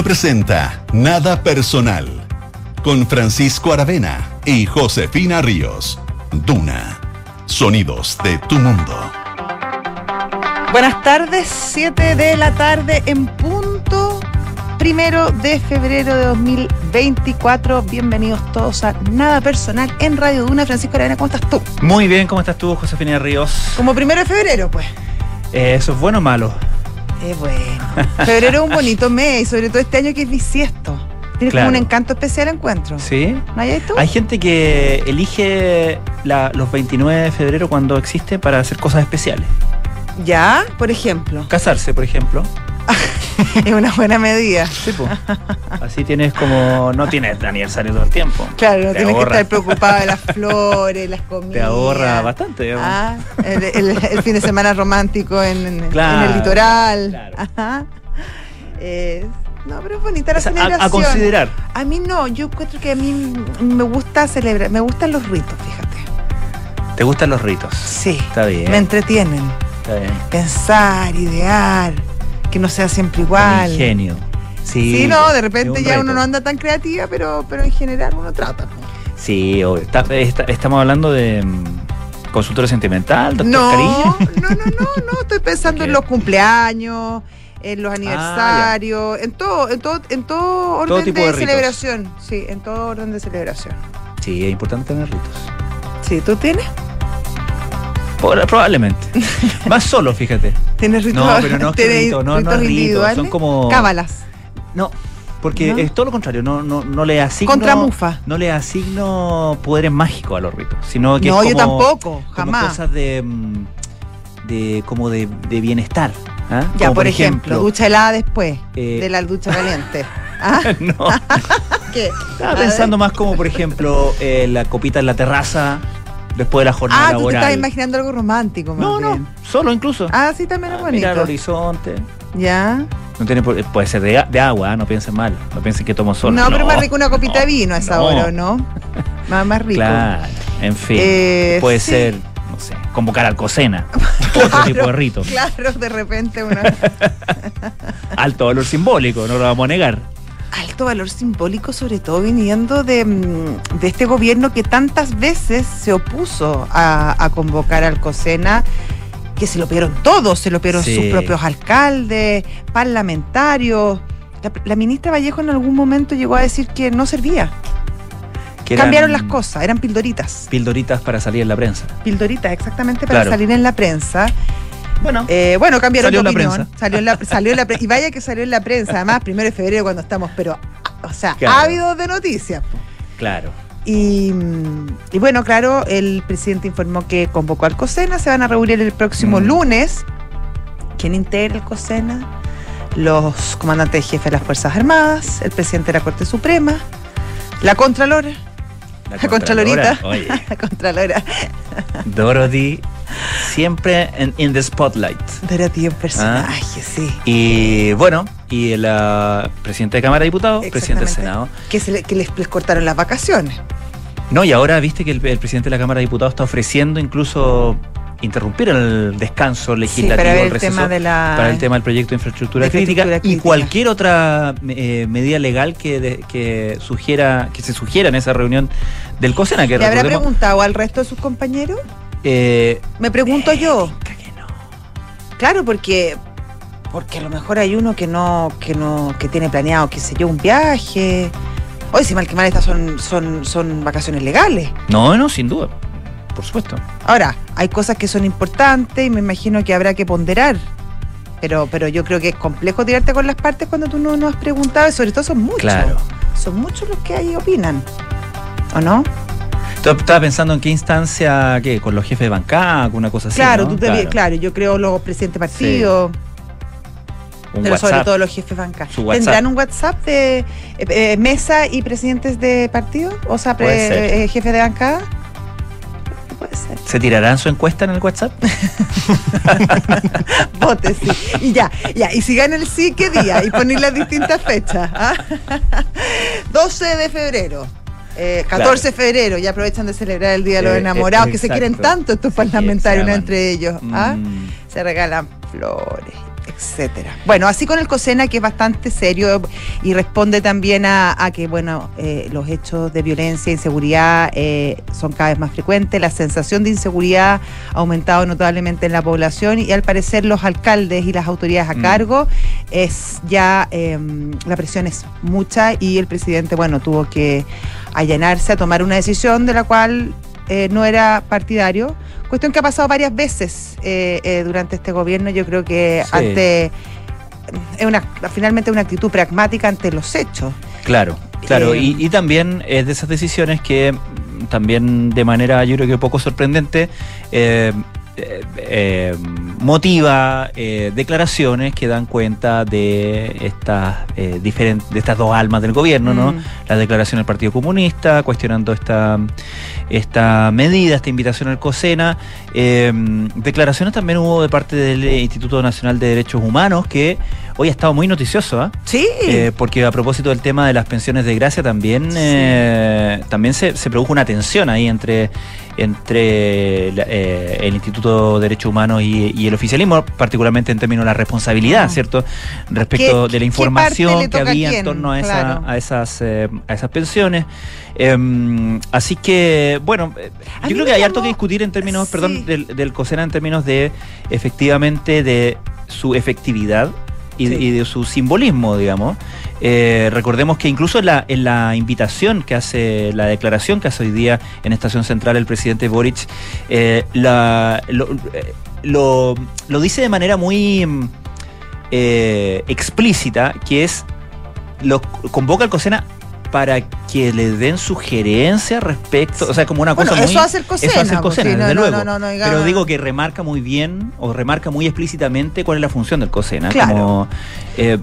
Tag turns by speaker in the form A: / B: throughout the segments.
A: Duna presenta Nada Personal con Francisco Aravena y Josefina Ríos. Duna, sonidos de tu mundo.
B: Buenas tardes, 7 de la tarde en punto, primero de febrero de 2024. Bienvenidos todos a Nada Personal en Radio Duna. Francisco Aravena, ¿cómo estás tú?
C: Muy bien, ¿cómo estás tú, Josefina Ríos?
B: Como primero de febrero, pues.
C: Eh, ¿Eso es bueno o malo?
B: Es bueno. Febrero es un bonito mes, y sobre todo este año que es bisiesto. Tiene
C: Claro.
B: como un encanto especial encuentro.
C: ¿Sí?
B: ¿No hay tú?
C: Hay gente que elige la- los 29 de febrero cuando existe para hacer cosas especiales.
B: Ya, por ejemplo.
C: Casarse, por ejemplo.
B: Es una buena medida.
C: Sí. Así tienes como... No tienes aniversario todo el tiempo.
B: Claro, no
C: Te
B: tienes que
C: ahorra.
B: estar preocupado de las flores, las comidas.
C: Te ahorra bastante.
B: Ah, el, el- el fin de semana romántico en,
C: Claro,
B: en el litoral.
C: claro.
B: Ajá. Eh, no, pero es bonita la
C: Es a-
B: celebración.
C: a, considerar.
B: A mí no, yo encuentro que a mí me gusta celebrar, me gustan los ritos, fíjate.
C: ¿Te gustan los ritos?
B: Sí.
C: Está bien.
B: Me entretienen.
C: Está bien.
B: Pensar, idear, que no sea siempre igual.
C: Ingenio. Sí,
B: Sí, no, de repente
C: un
B: ya
C: reto.
B: uno no anda tan creativa, pero, pero en general uno trata. po.
C: Sí, obvio. Está- está- estamos hablando de mm, consultorio sentimental, doctor
B: No,
C: Cariño.
B: no, no, no, no, estoy pensando en los cumpleaños, en los aniversarios, en todo, en todo, en todo orden
C: tipo
B: de,
C: de
B: celebración. Sí, en todo orden de celebración.
C: Sí, es importante tener ritos.
B: Sí, ¿tú tienes?
C: Por- probablemente. Más solo, fíjate.
B: ¿Tienes ritos?
C: No, pero no
B: ¿Tienes
C: rito, no, no
B: ritos
C: es rito,
B: individuales?
C: son como-
B: Cábalas.
C: No, porque
B: ¿No?
C: es todo lo contrario. No, no, no le asigno.
B: Contra mufa.
C: No le asigno poderes mágicos a los ritos. Sino que
B: No,
C: es
B: yo
C: como,
B: tampoco,
C: como
B: jamás.
C: cosas de. mm, de como de, de bienestar. ¿ah?
B: Ya,
C: Como
B: por ejemplo, ducha helada después
C: eh,
B: de la ducha caliente. ¿Ah?
C: no,
B: ¿Qué?
C: estaba
B: A ver.
C: pensando más como, por ejemplo, eh, la copita en la terraza después de la jornada
B: Ah,
C: laboral.
B: estás imaginando algo romántico, más
C: no, no, solo incluso.
B: Ah, sí, también es
C: Ah,
B: bonito.
C: mirar al horizonte.
B: Ya.
C: No tiene puede ser de, de agua, ¿ah? no piensen mal. No piensen que tomo sol.
B: no, pero más rico una copita
C: no,
B: de vino a esa
C: no.
B: hora, ¿o ¿no? Más, más rico.
C: Claro, en fin.
B: Eh,
C: puede
B: sí.
C: ser, no sé, convocar al Cosena. Otro tipo de rito.
B: Claro, de repente una
C: Alto valor simbólico, no lo vamos a negar.
B: Alto valor simbólico, sobre todo viniendo de, mm, de este gobierno que tantas veces se opuso a, a convocar al COSENA, que se lo pidieron todos, se lo pidieron
C: Sí.
B: sus propios alcaldes, parlamentarios. La, la ministra Vallejo en algún momento llegó a decir que no servía.
C: Que eran
B: Cambiaron las cosas, eran pildoritas.
C: Pildoritas para salir en la prensa.
B: Pildoritas, exactamente, para
C: Claro.
B: salir en la prensa.
C: Bueno,
B: Eh, bueno, cambiaron
C: Salió
B: de
C: la
B: opinión.
C: prensa.
B: Salió en la, salió en la y vaya que salió en la prensa, además, primero de febrero cuando estamos, pero, o sea,
C: Claro.
B: ávidos de noticias.
C: claro.
B: Y, mm, y bueno, claro, el presidente informó que convocó al COSENA, se van a reunir el próximo
C: Mm.
B: lunes. ¿Quién integra el COSENA? Los comandantes jefes de las Fuerzas Armadas, el presidente de la Corte Suprema, la Contralora, la Contralorita,
C: Oye,
B: la Contralora,
C: Dorothy siempre en in the spotlight.
B: Dorothy en
C: Ah.
B: personaje, sí.
C: Y bueno, y el ah, presidente de Cámara de Diputados, presidente del. Senado.
B: Que, se le- que les, les cortaron las vacaciones.
C: No, y ahora viste que el, el presidente de la Cámara de Diputados está ofreciendo incluso interrumpir el descanso legislativo,
B: para ver
C: el
B: el
C: receso,
B: tema de la-
C: para el tema del proyecto de infraestructura,
B: de
C: crítica, y cualquier otra eh, medida legal que, de- que sugiera que se sugiera en esa reunión del COSENA que
B: ¿Le habrá preguntado al resto de sus compañeros?
C: Eh,
B: Me pregunto yo.
C: que no.
B: Claro, porque porque a lo mejor hay uno que no que no que tiene planeado, qué sé yo, un viaje. Hoy si mal que mal estas son son son vacaciones legales.
C: No, no, sin duda. Por supuesto.
B: Ahora, hay cosas que son importantes y me imagino que habrá que ponderar. Pero, pero yo creo que es complejo tirarte con las partes cuando tú no, no has preguntado y sobre todo son muchos.
C: Claro.
B: Son muchos los que ahí opinan. ¿O no?
C: Estaba pensando en qué instancia, ¿qué? Con los jefes de bancada, con una cosa así.
B: claro,
C: ¿no?
B: tú te claro. yo creo los presidentes de partido,
C: Un
B: pero sobre todo los jefes bancarios. ¿Tendrán un WhatsApp de eh, eh, mesa y presidentes de partido? O sea, pre- eh, jefe de bancada. Puede ser.
C: ¿Se tirarán su encuesta en el WhatsApp?
B: Vote, sí. Y ya, ya. Y si gana el sí, ¿qué día? Y poner las distintas fechas. ¿ah? 12 de febrero. Eh, 14 de febrero, ya aprovechan de celebrar el Día de los
C: Eh, eh,
B: Enamorados, que se quieren tanto estos parlamentarios uno entre ellos. ¿ah?
C: Mm,
B: Se regalan flores, etcétera. Bueno, así con el COSENA, que es bastante serio y responde también a, que, bueno, eh, los hechos de violencia e inseguridad eh, son cada vez más frecuentes, la sensación de inseguridad ha aumentado notablemente en la población y al parecer los alcaldes y las autoridades a mm. cargo es ya em, la presión es mucha y el presidente, bueno, tuvo que allanarse a tomar una decisión de la cual eh, no era partidario. Cuestión que ha pasado varias veces eh, eh, durante este gobierno. Yo creo que ante es una finalmente una actitud pragmática ante los hechos.
C: Claro, claro. y, y, también es de esas decisiones que también de manera yo creo que poco sorprendente eh, eh, motiva eh, declaraciones que dan cuenta de estas diferentes de estas dos almas del gobierno, ¿no? Mm. La declaración del Partido Comunista cuestionando esta esta medida, esta invitación al COSENA. declaraciones también hubo de parte del Instituto Nacional de Derechos Humanos que hoy ha estado muy noticioso, ¿ah?
B: Sí.
C: porque a propósito del tema de las pensiones de gracia también, también se, se produjo una tensión ahí entre entre eh, el Instituto de Derechos Humanos y, el oficialismo, particularmente en términos de la responsabilidad, ¿cierto? Respecto de la información que había en torno a, esas, eh, a esas pensiones. Em, así que, bueno, eh, yo creo que hay harto que discutir en términos, perdón, del, del COSENA en términos de, efectivamente, de su efectividad y, de su simbolismo, digamos. Eh, recordemos que incluso en la, en la invitación que hace, la declaración que hace hoy día en Estación Central el presidente Boric, eh, la, lo, lo, dice de manera muy eh, explícita, que es, lo convoca al COSENA para que le den sugerencias respecto, o sea, como una cosa
B: muy...
C: Eso
B: hace el COSENA. Eso hace el
C: COSENA, desde luego. pero digo que remarca muy bien, o remarca muy explícitamente cuál es la función del COSENA.
B: Claro. Eh,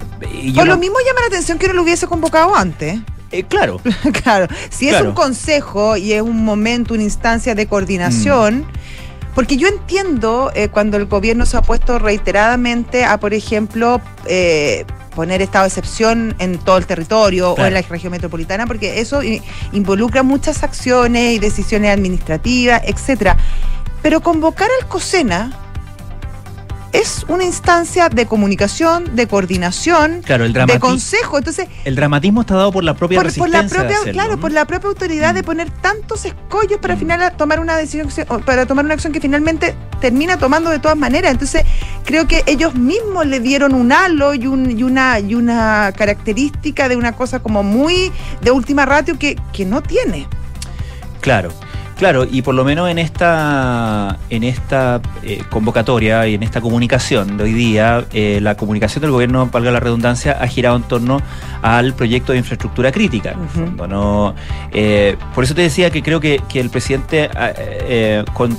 B: Por lo mismo llama la atención que no lo hubiese convocado antes.
C: Eh, claro.
B: claro. Si es un consejo y es un momento, una instancia de coordinación... Mm. Porque yo entiendo eh, cuando el gobierno se ha puesto reiteradamente a, por ejemplo, eh, poner estado de excepción en todo el territorio o en la región metropolitana, porque eso involucra muchas acciones y decisiones administrativas, etcétera. Pero convocar al COSENA es una instancia de comunicación, de coordinación, de consejo. Entonces,
C: el dramatismo está dado por la propia resistencia
B: claro, por la propia autoridad de mm. poner tantos escollos para mm. final tomar una decisión, para tomar una acción que finalmente termina tomando de todas maneras. Entonces, creo que ellos mismos le dieron un halo y, un, y una y una característica de una cosa como muy de última ratio que, que no tiene.
C: Claro. Claro, y por lo menos en esta, en esta eh, convocatoria y en esta comunicación de hoy día, eh, la comunicación del gobierno, valga la redundancia, ha girado en torno al proyecto de infraestructura crítica. ¿no? Eh, por eso te decía que creo que, el presidente con,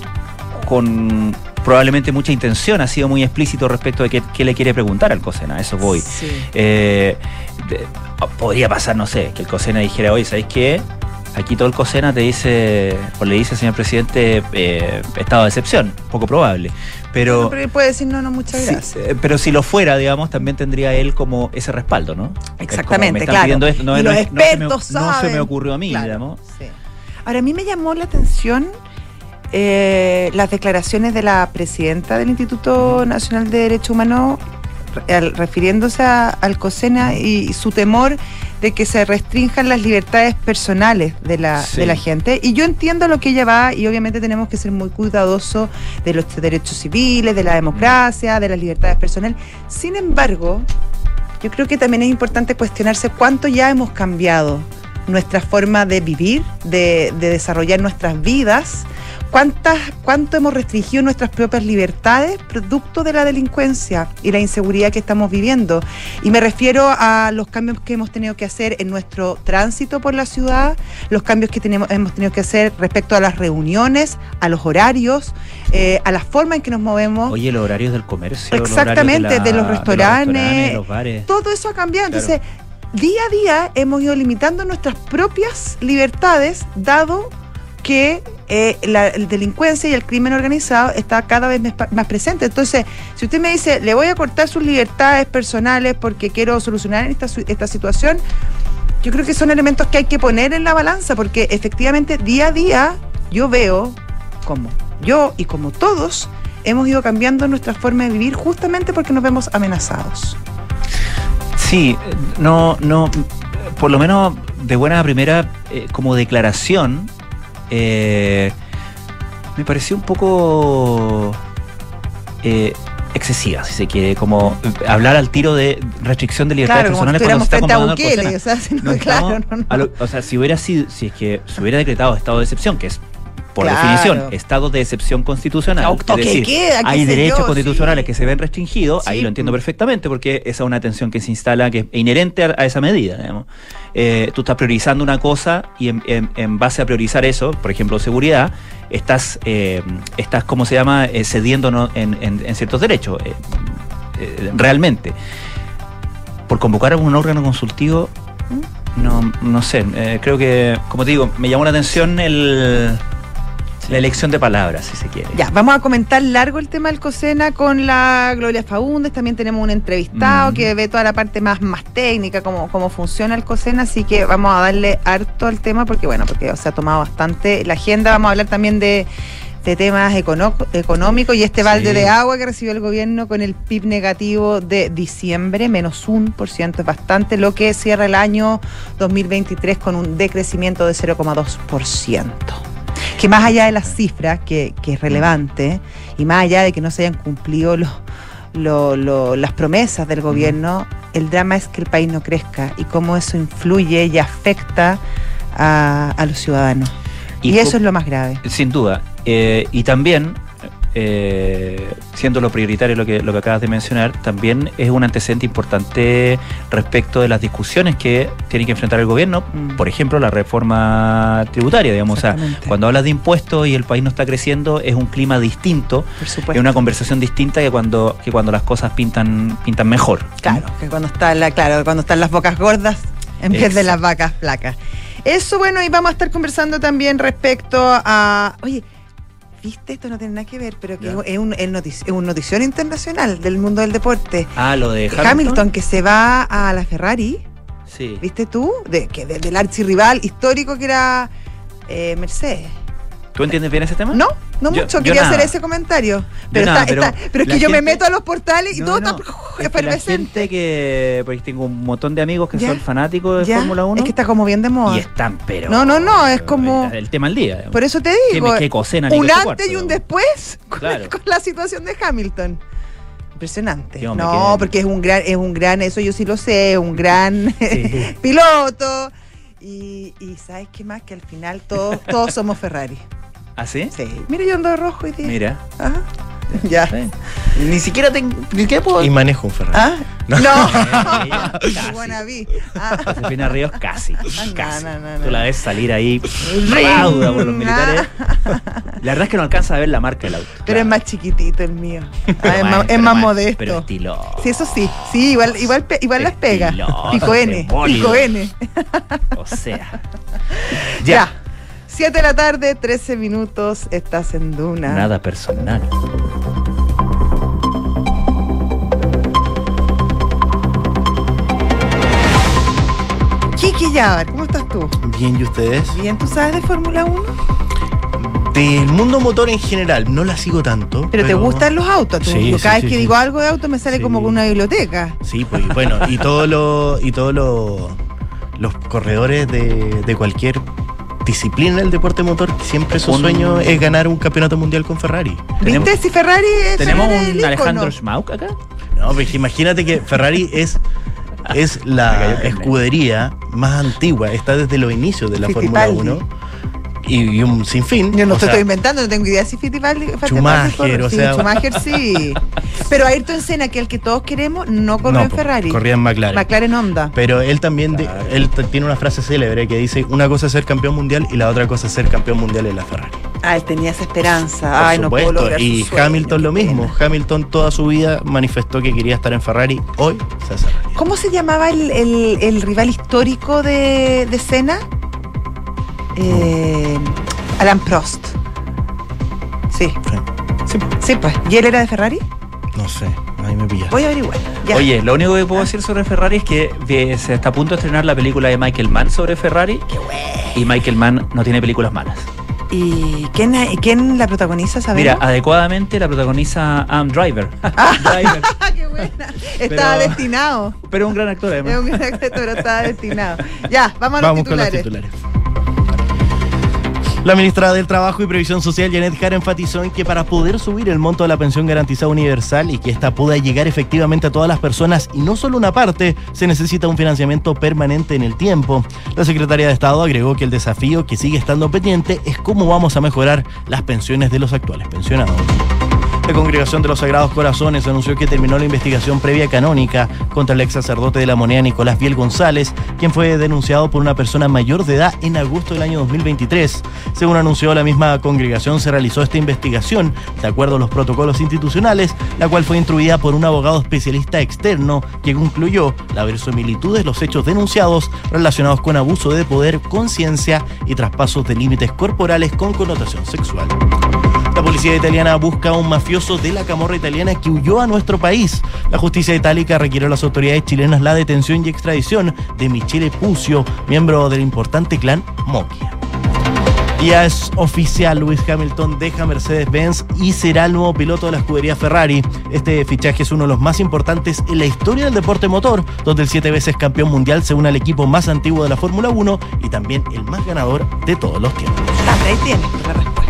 C: con probablemente mucha intención ha sido muy explícito respecto de qué, le quiere preguntar al COSENA, a eso voy. podría pasar, no sé, que el COSENA dijera, oye, ¿sabéis qué? Aquí todo el COSENA te dice, o le dice, señor presidente, eh, estado de excepción, poco probable. Pero,
B: pero puede decir no, no, muchas gracias.
C: Eh, pero si lo fuera, digamos, también tendría él como ese respaldo, ¿no?
B: Exactamente, claro. No, y los expertos
C: no, se me, ocurrió a mí, digamos.
B: Ahora, a mí me llamó la atención eh, las declaraciones de la presidenta del Instituto Nacional de Derecho Humano refiriéndose al COSENA y su temor de que se restrinjan las libertades personales de la, de la gente. Y yo entiendo lo que ella va y obviamente tenemos que ser muy cuidadosos de los derechos civiles, de la democracia, de las libertades personales. Sin embargo, yo creo que también es importante cuestionarse cuánto ya hemos cambiado nuestra forma de vivir, de, de desarrollar nuestras vidas ¿Cuántas, ¿Cuánto hemos restringido nuestras propias libertades producto de la delincuencia y la inseguridad que estamos viviendo? Y me refiero a los cambios que hemos tenido que hacer en nuestro tránsito por la ciudad, los cambios que tenemos, hemos tenido que hacer respecto a las reuniones, a los horarios, eh, a la forma en que nos movemos.
C: Oye, los horarios del comercio.
B: Exactamente, de, los restaurantes. Todo eso ha cambiado. Entonces, día a día hemos ido limitando nuestras propias libertades, dado que eh, la delincuencia y el crimen organizado está cada vez más presente. Entonces, si usted me dice, le voy a cortar sus libertades personales porque quiero solucionar esta, situación, yo creo que son elementos que hay que poner en la balanza porque efectivamente día a día yo veo como yo y como todos hemos ido cambiando nuestra forma de vivir justamente porque nos vemos amenazados.
C: Sí, no, no, por lo menos de buena primera, eh, como declaración, eh, me pareció un poco eh, excesiva, si se quiere, como hablar al tiro de restricción de libertades
B: Claro, como
C: personales
B: si
C: cuando se está
B: Bukele, o sea, si no,
C: No
B: claro,
C: estamos
B: no, no.
C: a lo- o sea, si hubiera sido, si es que se hubiera decretado estado de excepción, que es por
B: Claro.
C: definición estado de excepción constitucional,
B: O
C: es
B: queda,
C: hay derechos
B: yo,
C: constitucionales
B: sí.
C: que se ven restringidos, ahí lo entiendo perfectamente porque esa es una tensión que se instala que es inherente a, a esa medida, digamos. Eh, tú estás priorizando una cosa y en, en- en base a priorizar eso, por ejemplo, seguridad, estás, eh, estás ¿cómo se llama?, Eh, cediendo en, en- ciertos derechos, eh, realmente. Por convocar a un órgano consultivo, no, no sé, creo que, como te digo, me llamó la atención el, la elección de palabras, si se quiere.
B: Ya, vamos a comentar largo el tema del COSENA con la Gloria Faúndez. También tenemos un entrevistado
C: Mm.
B: que ve toda la parte más, más técnica, cómo, cómo funciona el COSENA. Así que vamos a darle harto al tema porque, bueno, porque se ha tomado bastante la agenda. Vamos a hablar también de, de temas económicos y este balde
C: Sí.
B: de agua que recibió el gobierno con el PIB negativo de diciembre, menos un por ciento, es bastante, lo que cierra el año 2023 con un decrecimiento de 0,2% que más allá de las cifras, que, que es relevante, y más allá de que no se hayan cumplido los, lo- lo- las promesas del gobierno, el drama es que el país no crezca y cómo eso influye y afecta a, a los ciudadanos. Y,
C: co-
B: eso es lo más grave.
C: Sin duda. Eh, y también, eh, siendo lo prioritario lo que, lo que acabas de mencionar, también es un antecedente importante respecto de las discusiones que tiene que enfrentar el gobierno.
B: Mm.
C: Por ejemplo, la reforma tributaria, digamos. O sea,
B: Exactamente.
C: cuando hablas de impuestos y el país no está creciendo, es un clima distinto, es una conversación distinta que cuando, que cuando las cosas pintan, pintan mejor.
B: Claro, que cuando están la, claro, cuando están las bocas gordas en vez de las vacas flacas. Eso bueno, y vamos a estar conversando también respecto a. Oye, viste, esto no tiene nada que ver, pero que es un, es notici- es un notición internacional del mundo del deporte.
C: Ah, lo de
B: Hamilton.
C: Hamilton.
B: que se va a la Ferrari,
C: Sí.
B: ¿viste tú? De, que de- del archirrival histórico que era eh, Mercedes.
C: ¿Tú entiendes bien ese tema?
B: No, no
C: Yo-
B: mucho,
C: yo
B: quería
C: nada.
B: hacer ese comentario. Pero,
C: nada,
B: está,
C: pero
B: está- pero es que yo me meto a los portales y
C: No,
B: todo
C: no,
B: está
C: es que
B: efervescente.
C: gente que. Porque tengo un montón de amigos que
B: Ya,
C: son fanáticos de Fórmula 1.
B: Es que está como bien de moda.
C: y están, pero.
B: No, no, no, es como-
C: El tema al día.
B: Por eso te
C: ¿Qué
B: digo,
C: cocena ni
B: un antes
C: cuarto,
B: y un después con,
C: Claro.
B: con la situación de Hamilton. Impresionante.
C: Yo
B: No, porque es un gran, es un gran, eso yo sí lo sé, un gran
C: Sí.
B: piloto. Y, y ¿sabes qué más? Que al final todos, todos somos Ferrari.
C: ¿Ah, sí?
B: Sí. Mira, yo ando de rojo y día.
C: Mira.
B: Ajá. Ya.
C: Sí. Ni siquiera tengo. Ni siquiera puedo.
D: Y manejo un Ferrari.
B: ¿Ah? No. Buena vi. Ah.
C: Josefina Ríos casi.
B: no,
C: casi.
B: no, no, no.
C: Tú la ves salir ahí rauda por los militares. La verdad es que no alcanza a ver la marca del auto.
B: Pero
C: Claro.
B: es más chiquitito el mío. Ah, es,
C: más-
B: más, es
C: pero
B: más
C: más-
B: modesto.
C: Pero estilo.
B: Sí, eso sí. Sí, igual, igual, igual las pega. Pico N. Pico N.
C: O sea.
B: Ya. 7 de la tarde, 13 minutos, estás en Duna.
C: Nada personal.
B: Kiki Yabar, ¿cómo estás tú?
D: Bien, ¿y ustedes?
B: Bien, ¿tú sabes de Fórmula 1?
D: Del mundo motor en general, no la sigo tanto.
B: Pero, te gustan los autos. Tú-
D: Sí,
B: yo
D: sí,
B: cada vez
D: sí,
B: que
D: sí.
B: digo algo de auto me sale
D: Sí.
B: como con una biblioteca.
D: Sí, pues bueno, y todos los y todos los los corredores de, de cualquier disciplina del deporte motor, siempre su
C: Un-
D: sueño es ganar un campeonato mundial con Ferrari.
B: ¿Viste? Si Ferrari es
C: ¿Tenemos
B: Ferrari
C: un. Alejandro Schmauk acá?
D: No, pues imagínate que Ferrari es es la escudería más antigua, está desde los inicios de la Fórmula
B: Fittipaldi.
D: 1 y, y un sinfín.
B: Yo no te
D: sea,
B: estoy inventando, no tengo idea si Fittipaldi
D: Schumacher, o
B: Sí,
D: sea-
B: Schumacher sí. Pero Ayrton Senna, que es el que todos queremos, no corrió
D: no,
B: en Ferrari.
D: Corría en McLaren.
B: McLaren Honda.
D: Pero él también de- él tiene una frase célebre que dice una cosa es ser campeón mundial y la otra cosa es ser campeón mundial en la Ferrari.
B: Ah, él tenía esa esperanza.
D: Por
B: Ay, no puedo
D: supuesto.
B: lograr
D: y
B: su sueño,
D: Hamilton lo mismo.
B: pena.
D: Hamilton toda su vida manifestó que quería estar en Ferrari. Hoy se hace.
B: ¿Cómo se llamaba el, el- el rival histórico de, de Senna? Eh, Alan Prost. Sí,
D: Sí,
B: sí, pues. ¿Y él era de Ferrari?
D: no sé, ahí me pillas.
B: Voy a averiguar. Ya.
C: Oye, lo único que puedo decir sobre Ferrari es que se está a punto de estrenar la película de Michael Mann sobre Ferrari. Y Michael Mann no tiene películas malas.
B: ¿Y quién, la protagoniza, sabemos?
C: Mira, adecuadamente la protagoniza Am Driver.
B: Driver. ¡Qué buena! Estaba
C: Pero-
B: destinado.
C: Pero un gran actor además.
B: Es un gran actor, pero estaba destinado. Ya, vamos a los
D: Vamos con los
B: titulares.
D: La ministra del Trabajo y Previsión Social, Janet Jara, enfatizó en que para poder subir el monto de la pensión garantizada universal y que ésta pueda llegar efectivamente a todas las personas y no solo una parte, se necesita un financiamiento permanente en el tiempo. La secretaria de Estado agregó que el desafío que sigue estando pendiente es cómo vamos a mejorar las pensiones de los actuales pensionados. La Congregación de los Sagrados Corazones anunció que terminó la investigación previa canónica contra el ex sacerdote de la moneda Nicolás Biel González, quien fue denunciado por una persona mayor de edad en agosto del año 2023. Según anunció la misma congregación, se realizó esta investigación de acuerdo a los protocolos institucionales, la cual fue instruida por un abogado especialista externo que concluyó la verosimilitud de los hechos denunciados relacionados con abuso de poder, conciencia y traspasos de límites corporales con connotación sexual. La policía italiana busca a un mafioso de la camorra italiana que huyó a nuestro país. La justicia itálica requirió a las autoridades chilenas la detención y extradición de Michele Pucio, miembro del importante clan Mokia. Ya es oficial, Lewis Hamilton deja Mercedes-Benz y será el nuevo piloto de la escudería Ferrari. Este fichaje es uno de los más importantes en la historia del deporte motor, donde el siete veces campeón mundial se une al equipo más antiguo de la Fórmula 1 y también el más ganador de todos los tiempos.
B: Ah, Ahí tienes la respuesta.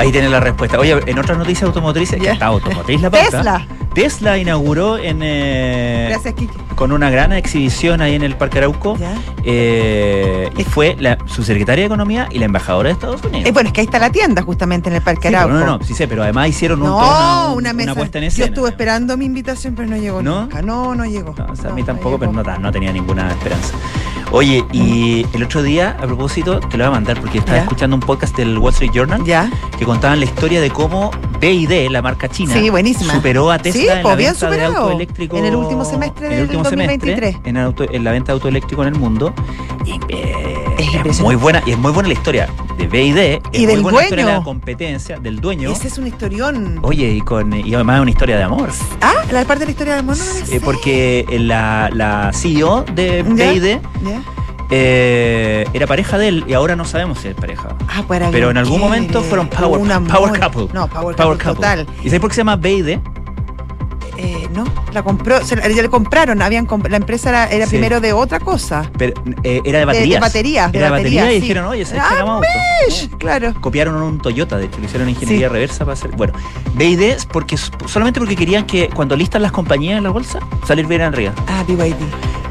C: Ahí tiene la respuesta. Oye, en otras noticias automotrices, que
B: Ya.
C: está automotriz la pauta.
B: Tesla.
C: Tesla inauguró en, eh,
B: Gracias,
C: con una gran exhibición ahí en el Parque Arauco. Eh, y fue la, su secretaria de Economía y la embajadora de Estados Unidos.
B: Eh, bueno, es que ahí está la tienda, justamente en el Parque
C: Sí,
B: Arauco.
C: no, no, sí sé, pero además hicieron un-
B: No, una, mesa.
C: puesta en
B: Yo estuve esperando mi invitación, pero no llegó
C: ¿No?
B: nunca. No, no llegó.
C: No, o sea, a
B: No,
C: mí
B: no
C: tampoco, pero no, no tenía ninguna esperanza. Oye, y el otro día, a propósito, te lo voy a mandar porque estaba
B: Ya.
C: escuchando un podcast del Wall Street Journal
B: Ya.
C: que contaban la historia de cómo BID, la marca china,
B: Sí,
C: superó a Tesla
B: Sí,
C: en la venta de auto eléctrico
B: En el último semestre
C: en el
B: del
C: último
B: 2023.
C: semestre, en, auto- en la venta de auto eléctrico en el mundo. Y eh,
B: Es
C: es, muy buena y es muy buena la historia de BID, es
B: Y
C: muy
B: del
C: buena la historia de
B: dueño.
C: la competencia del dueño.
B: Ese es un historión.
C: Oye, y con y además una historia de amor.
B: Ah, la parte de la historia del mono no la
C: Eh,
B: sé.
C: porque la, la CEO de. BID eh, era pareja de él y ahora no sabemos si es pareja.
B: Ah, era
C: Pero en algún momento fueron power,
B: amor.
C: power couple.
B: No, power, couple, total.
C: ¿Y sabes por qué se llama BID?
B: No, la compró, se ya le compraron, habían comp- la empresa era, era
C: Sí.
B: primero de otra cosa.
C: Pero, eh, era de
B: de
C: baterías.
B: baterías, de
C: Era de
B: baterías,
C: batería y
B: sí.
C: dijeron, oye, ¿sabes?
B: Sh, Claro.
C: Copiaron un Toyota, de hecho, le hicieron ingeniería
B: Sí.
C: reversa para hacer. Bueno, BID porque solamente porque querían que cuando listan las compañías en la bolsa, salir bien arriba.
B: Ah, BYD.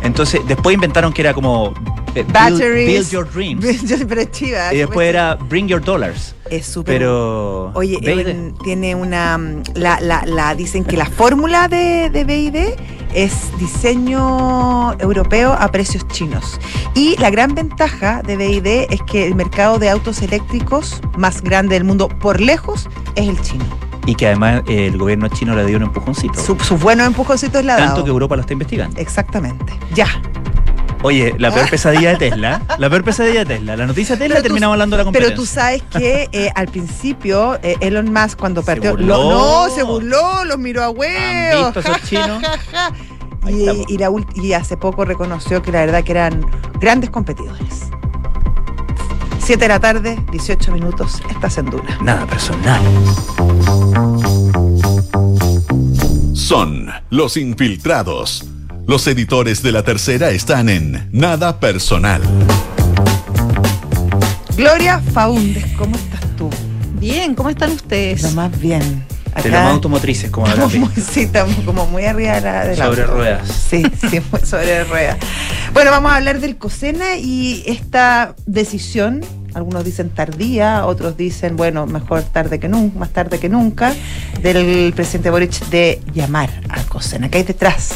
C: Entonces, después inventaron que era como eh, build,
B: Batteries.
C: build your dreams.
B: Siempre es chiva.
C: y después era bring your dollars.
B: Es súper.
C: Pero.
B: Oye, tiene una. mm, La, la, la, dicen que la fórmula de, de BID es diseño europeo a precios chinos. Y la gran ventaja de BID es que el mercado de autos eléctricos más grande del mundo por lejos es el chino.
C: Y que además eh, el gobierno chino le dio un empujoncito.
B: Su- Sus buenos empujoncitos la ha
C: tanto
B: dado.
C: que Europa lo está investigando.
B: Exactamente. Ya.
C: Oye, la peor pesadilla de Tesla. La peor pesadilla de Tesla. La noticia de Tesla
B: Pero tú-
C: terminamos hablando de la
B: Pero
C: competencia.
B: tú sabes que eh, al principio eh, Elon Musk cuando
C: Se
B: partió.
C: burló.
B: lo- no, se burló, los miró a
C: ¿Han
B: huevo.
C: visto esos chinos? Ahí
B: Y, y la y hace poco reconoció que la verdad que eran grandes competidores. 7 de la tarde, 18 minutos, estás en Duna.
C: Nada personal.
A: Son los infiltrados. Los editores de la tercera están en Nada Personal.
B: Gloria Faúndez, ¿cómo estás tú?
E: Bien, ¿cómo están ustedes?
B: Lo más bien.
C: De los más automotrices, como
B: estamos muy, sí, estamos como muy arriba de la, del
C: Sobre ruedas.
B: Sí, sí, muy sobre ruedas. Bueno, vamos a hablar del COSENA y esta decisión, algunos dicen tardía, otros dicen, bueno, mejor tarde que nunca, más tarde que nunca, del presidente Boric de llamar al COSENA. ¿Qué hay detrás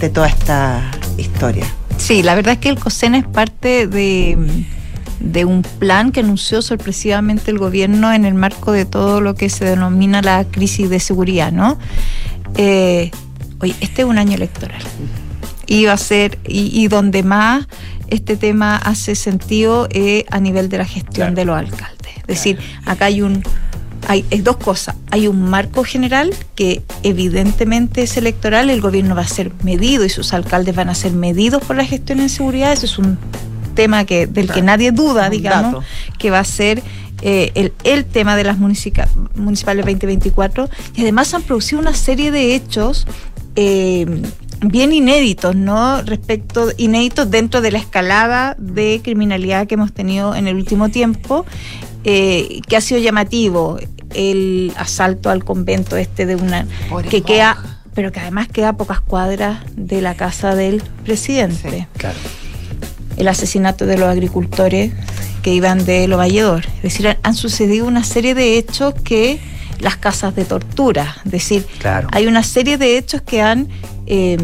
B: de toda esta historia?
E: Sí, la verdad es que el COSENA es parte de, de un plan que anunció sorpresivamente el gobierno en el marco de todo lo que se denomina la crisis de seguridad, ¿no? Eh, oye, este es un año electoral. Y va a ser, y, y donde más este tema hace sentido es a nivel de la gestión
C: Claro.
E: de los alcaldes. Es decir, acá hay un hay es dos cosas. Hay un marco general que evidentemente es electoral, el gobierno va a ser medido y sus alcaldes van a ser medidos por la gestión en seguridad. Eso es un tema que del que nadie duda, digamos,
B: dato.
E: que va a ser eh, el, el, tema de las municipales 2024 y además han producido una serie de hechos eh, bien inéditos, ¿no? Respecto, inéditos dentro de la escalada de criminalidad que hemos tenido en el último tiempo, eh, que ha sido llamativo el asalto al convento este de una que queda pero que además queda a pocas cuadras de la casa del presidente.
C: Claro.
E: El asesinato de los agricultores que iban de Lo Valledor. Es decir, han sucedido una serie de hechos que las casas de tortura. Es decir,
C: Claro.
E: hay una serie de hechos que han eh,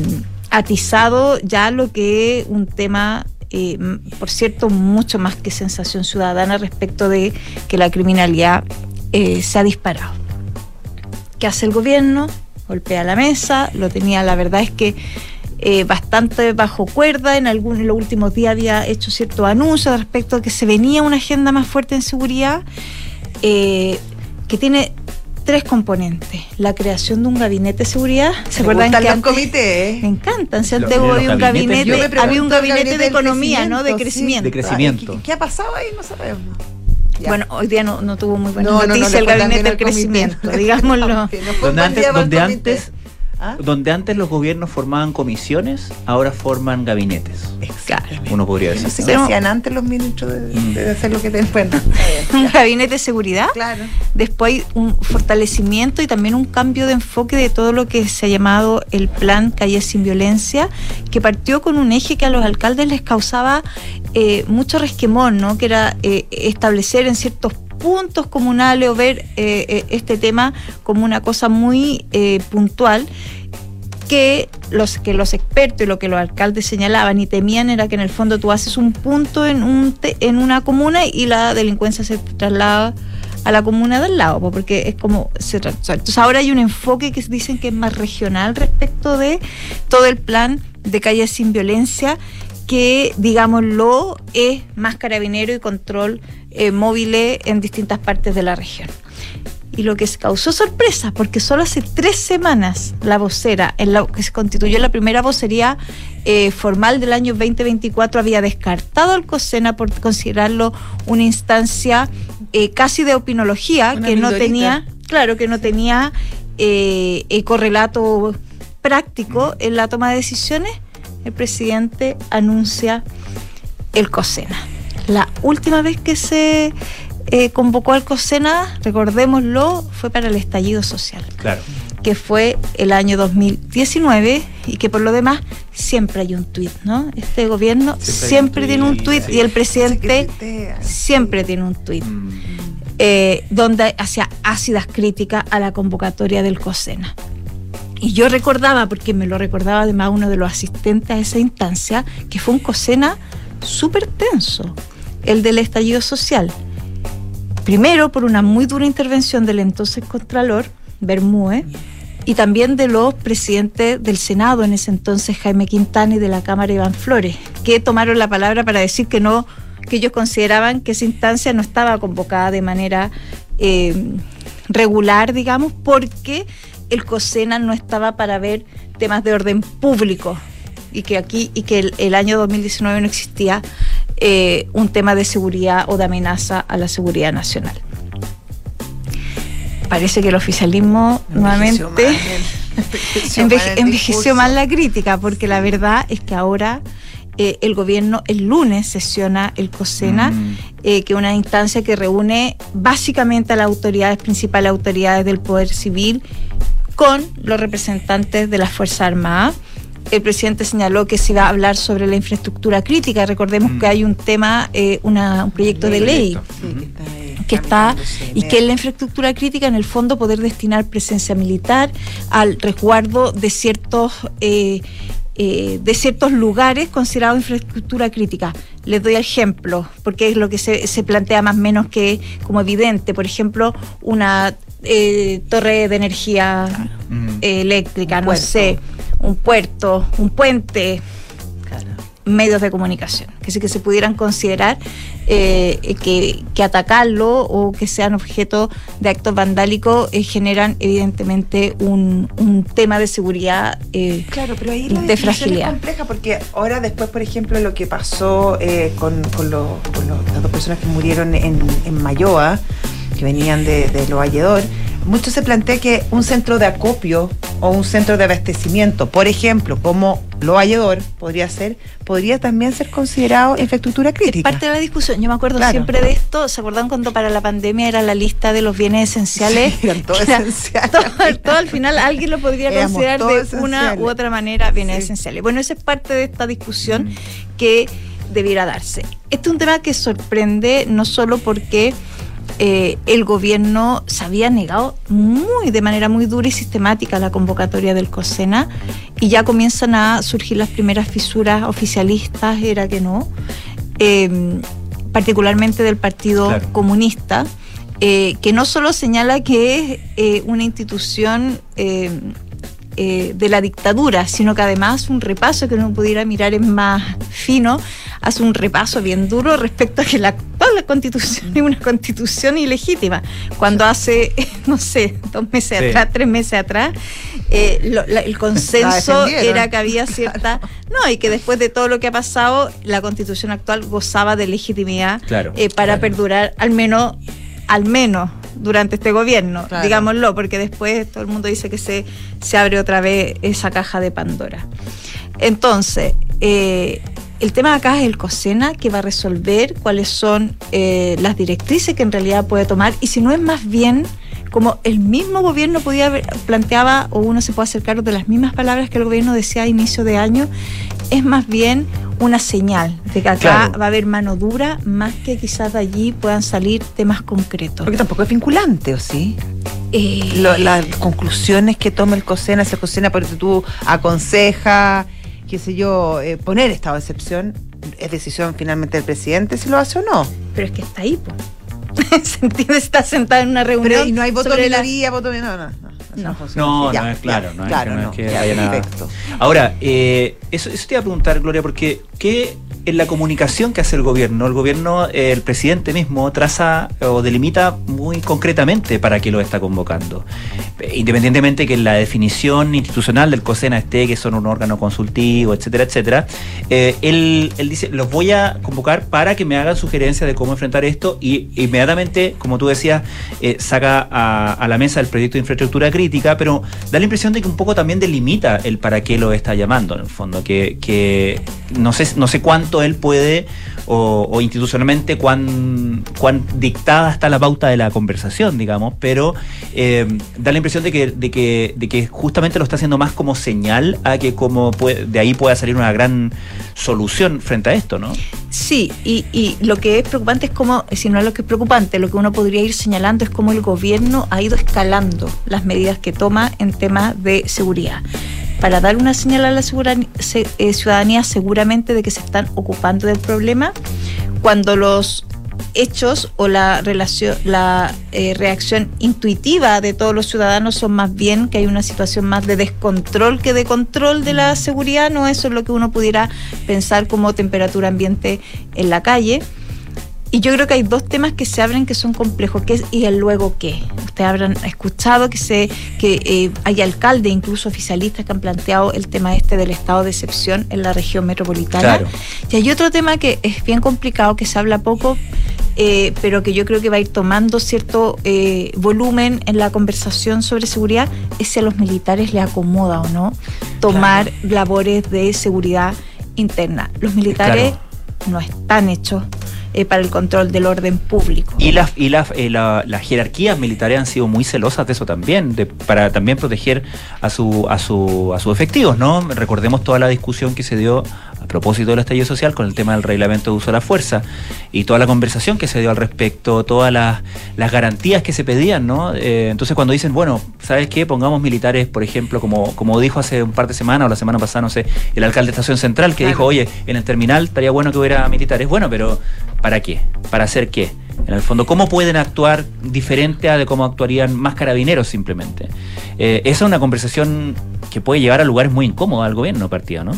E: atizado ya lo que es un tema, eh, m- por cierto, mucho más que sensación ciudadana respecto de que la criminalidad eh, se ha disparado. ¿Qué hace el gobierno? Golpea la mesa, lo tenía, la verdad es que eh, bastante bajo cuerda. En, algún, en los últimos días había hecho ciertos anuncios respecto a que se venía una agenda más fuerte en seguridad, eh, que tiene tres componentes. La creación de un gabinete de seguridad. ¿Se
B: Me
E: acuerdan que
B: los
E: antes-
B: comités.
E: me encanta, en
C: Los-
E: Santiago había un gabinete,
C: me
E: había un gabinete de economía, ¿no? De
B: crecimiento, sí.
C: De crecimiento.
B: ¿Qué, qué ha pasado ahí? No sabemos. Ya.
E: Bueno, hoy día no, no tuvo muy buena
B: No, no, no,
E: noticia
B: le
E: el gabinete del crecimiento, digámoslo.
B: No
C: Donde antes, donde antes,
B: ¿Ah?
C: donde antes los gobiernos formaban comisiones, ahora forman gabinetes.
E: Claro.
C: Uno podría
B: No
C: decir.
B: sé
C: ¿no?
B: qué
E: Pero-
B: hacían antes los ministros de,
C: Mm.
B: de hacer lo que te bueno, está bien.
E: Un gabinete de seguridad.
B: Claro.
E: Después hay un fortalecimiento y también un cambio de enfoque de todo lo que se ha llamado el plan Calle sin Violencia, que partió con un eje que a los alcaldes les causaba eh, mucho resquemón, ¿no? que era eh, establecer en ciertos puntos comunales o ver eh, este tema como una cosa muy puntual que los que los expertos y lo que los alcaldes señalaban y temían era que en el fondo tú haces un punto en un te- en una comuna y la delincuencia se traslada a la comuna del lado, po, porque es como se entonces ahora hay un enfoque que dicen que es más regional respecto de todo el plan de calles sin violencia que digámoslo es más carabinero y control eh, móvil en distintas partes de la región. Y lo que se causó sorpresa, porque solo hace tres semanas la vocera, en la que se constituyó la primera vocería eh, formal del año 2024, había descartado al COSENA por considerarlo una instancia eh, casi de opinología,
B: Una
E: que no tenía, claro, que no tenía eh, correlato práctico en la toma de decisiones. El presidente anuncia el COSENA. La última vez que se eh, convocó al COSENA, recordémoslo, fue para el estallido social,
C: Claro.
E: que fue el año 2019 y que por lo demás siempre hay un tuit, ¿no? Este gobierno
C: Siempre
E: siempre,
C: hay un
E: tiene un
C: tuit, sí.
E: y el presidente
B: tuitea.
E: siempre tiene un tuit
C: Mm.
E: eh, donde hacía ácidas críticas a la convocatoria del COSENA. Y yo recordaba, porque me lo recordaba además uno de los asistentes a esa instancia, que fue un COSENA súper tenso, el del estallido social. Primero, por una muy dura intervención del entonces Contralor, Bermúdez, y también de los presidentes del Senado en ese entonces, Jaime Quintana, y de la Cámara, Iván Flores, que tomaron la palabra para decir que no, que ellos consideraban que esa instancia no estaba convocada de manera eh, regular, digamos, porque el COSENA no estaba para ver temas de orden público y que aquí y que el, el año 2019 no existía eh, un tema de seguridad o de amenaza a la seguridad nacional. Parece que el oficialismo
B: Envejeció
E: nuevamente
B: mal envejeció
E: enveje-
B: mal el
E: envejeció
B: discurso.
E: mal la crítica, porque la verdad es que ahora eh, el gobierno el lunes sesiona el COSENA,
C: Mm.
E: eh, que es una instancia que reúne básicamente a las autoridades, principales autoridades del Poder Civil, con los representantes de las Fuerzas Armadas. El presidente señaló que se iba a hablar sobre la infraestructura crítica. Recordemos
C: Mm.
E: que hay un tema, eh, una- un proyecto de ley.
B: Sí, que está, caminándose,
E: y que es la infraestructura crítica en el fondo poder destinar presencia militar al resguardo de ciertos eh, eh, de ciertos lugares considerados infraestructura crítica. Les doy ejemplo, porque es lo que se, se plantea más o menos que como evidente. Por ejemplo, una eh, torre de energía eh, eléctrica,
B: Un
E: no
B: puerto.
E: sé, un puerto, un puente,
B: Claro.
E: medios de comunicación, que sí que se pudieran considerar eh, que, que, atacarlo o que sean objeto de actos vandálicos eh, generan evidentemente un, un, tema de seguridad
B: eh, claro, pero ahí la de fragilidad. Es compleja porque ahora después, por ejemplo, lo que pasó eh, con, con, lo, con las dos personas que murieron en, en Mayoa, que venían de, de mucho se plantea que un centro de acopio o un centro de abastecimiento, por ejemplo, como lo podría ser, podría también ser considerado infraestructura crítica.
E: Es parte de la discusión. Yo me acuerdo siempre de esto. ¿Se acuerdan cuando para la pandemia era la lista de los bienes esenciales?
B: Sí, eran todos esenciales.
E: Todo, al final alguien lo podría considerar de una u otra manera bienes esenciales. Bueno, esa es parte de esta discusión mm. que debiera darse. Este es un tema que sorprende no solo porque eh, el gobierno se había negado muy de manera muy dura y sistemática a la convocatoria del COSENA y ya comienzan a surgir las primeras fisuras oficialistas, era que no, em, particularmente del Partido Comunista, eh, que no solo señala que es eh, una institución em, eh, de la dictadura, sino que además un repaso que uno pudiera mirar es más fino, hace un repaso bien duro respecto a que la actual constitución es una constitución ilegítima. Cuando hace, no sé, dos meses atrás, tres meses atrás, eh, el consenso era que había cierta... No, y que después de todo lo que ha pasado, la constitución actual gozaba de legitimidad eh, para perdurar al menos, al menos durante este gobierno, digámoslo, porque después todo el mundo dice que se, se abre otra vez esa caja de Pandora. Entonces, eh, el tema acá es el COSENA que va a resolver cuáles son eh, las directrices que en realidad puede tomar y si no es más bien como el mismo gobierno podía planteaba o uno se puede acercar de las mismas palabras que el gobierno decía a inicio de año, es más bien una señal de que acá va a haber mano dura, más que quizás de allí puedan salir temas concretos.
B: Porque tampoco es vinculante, ¿o sí? Eh, las conclusiones que toma el COSENA, ese COSENA, porque tú aconseja, qué sé yo, eh, poner estado de excepción, es decisión finalmente del presidente si lo hace o no.
E: Pero es que está ahí, pues. ¿Se entiende? Está sentado en una reunión. Pero,
B: y no hay voto de minoría, voto de. No, no.
C: No, no, no, es claro, no, es, que haya nada. Ahora, eh, eso, eso te iba a preguntar, Gloria, porque ¿qué en la comunicación que hace el gobierno, el gobierno, eh, el presidente mismo traza o delimita muy concretamente para qué lo está convocando. Independientemente que la definición institucional del COSENA esté que son un órgano consultivo, etcétera, etcétera, eh, él, dice, los voy a convocar para que me hagan sugerencias de cómo enfrentar esto y inmediatamente, como tú decías, eh, saca a, la mesa el proyecto de infraestructura crítica, pero da la impresión de que un poco también delimita el para qué lo está llamando, en el fondo, que, que no sé, no sé cuánto él puede o, institucionalmente cuán, cuán dictada está la pauta de la conversación, digamos, pero eh, da la impresión de que, de, que, de que justamente lo está haciendo más como señal a que como de ahí pueda salir una gran solución frente a esto, ¿no?
E: Sí, y, y lo que es preocupante es como, si no es lo que es preocupante, lo que uno podría ir señalando es cómo el gobierno ha ido escalando las medidas que toma en temas de seguridad para dar una señal a la eh, ciudadanía seguramente de que se están ocupando del problema, cuando los hechos o la relación, la eh, reacción intuitiva de todos los ciudadanos son más bien que hay una situación más de descontrol que de control de la seguridad, no eso es lo que uno pudiera pensar como temperatura ambiente en la calle. Y yo creo que hay dos temas que se abren que son complejos, que es y el luego qué. Ustedes habrán escuchado que se que eh, hay alcaldes, incluso oficialistas, que han planteado el tema este del estado de excepción en la región metropolitana. Y hay otro tema que es bien complicado, que se habla poco, eh, pero que yo creo que va a ir tomando cierto eh, volumen en la conversación sobre seguridad, es si a los militares les acomoda o no tomar labores de seguridad interna. Los militares no están hechos eh, para el control del orden público.
C: Y las y eh, las jerarquías militares han sido muy celosas de eso también, de, para también proteger a su a su a sus efectivos, ¿no? Recordemos toda la discusión que se dio propósito del estallido social con el tema del reglamento de uso de la fuerza y toda la conversación que se dio al respecto, todas las, garantías que se pedían, ¿no? Eh, entonces cuando dicen, bueno, ¿sabes qué? Pongamos militares, por ejemplo, como, como dijo hace un par de semanas o la semana pasada, no sé, el alcalde de Estación Central que dijo, oye, en el terminal estaría bueno que hubiera militares. Bueno, pero ¿para qué? ¿Para hacer qué? En el fondo, ¿cómo pueden actuar diferente a de cómo actuarían más carabineros simplemente? Eh, esa es una conversación que puede llevar a lugares muy incómodos al gobierno partido, ¿no?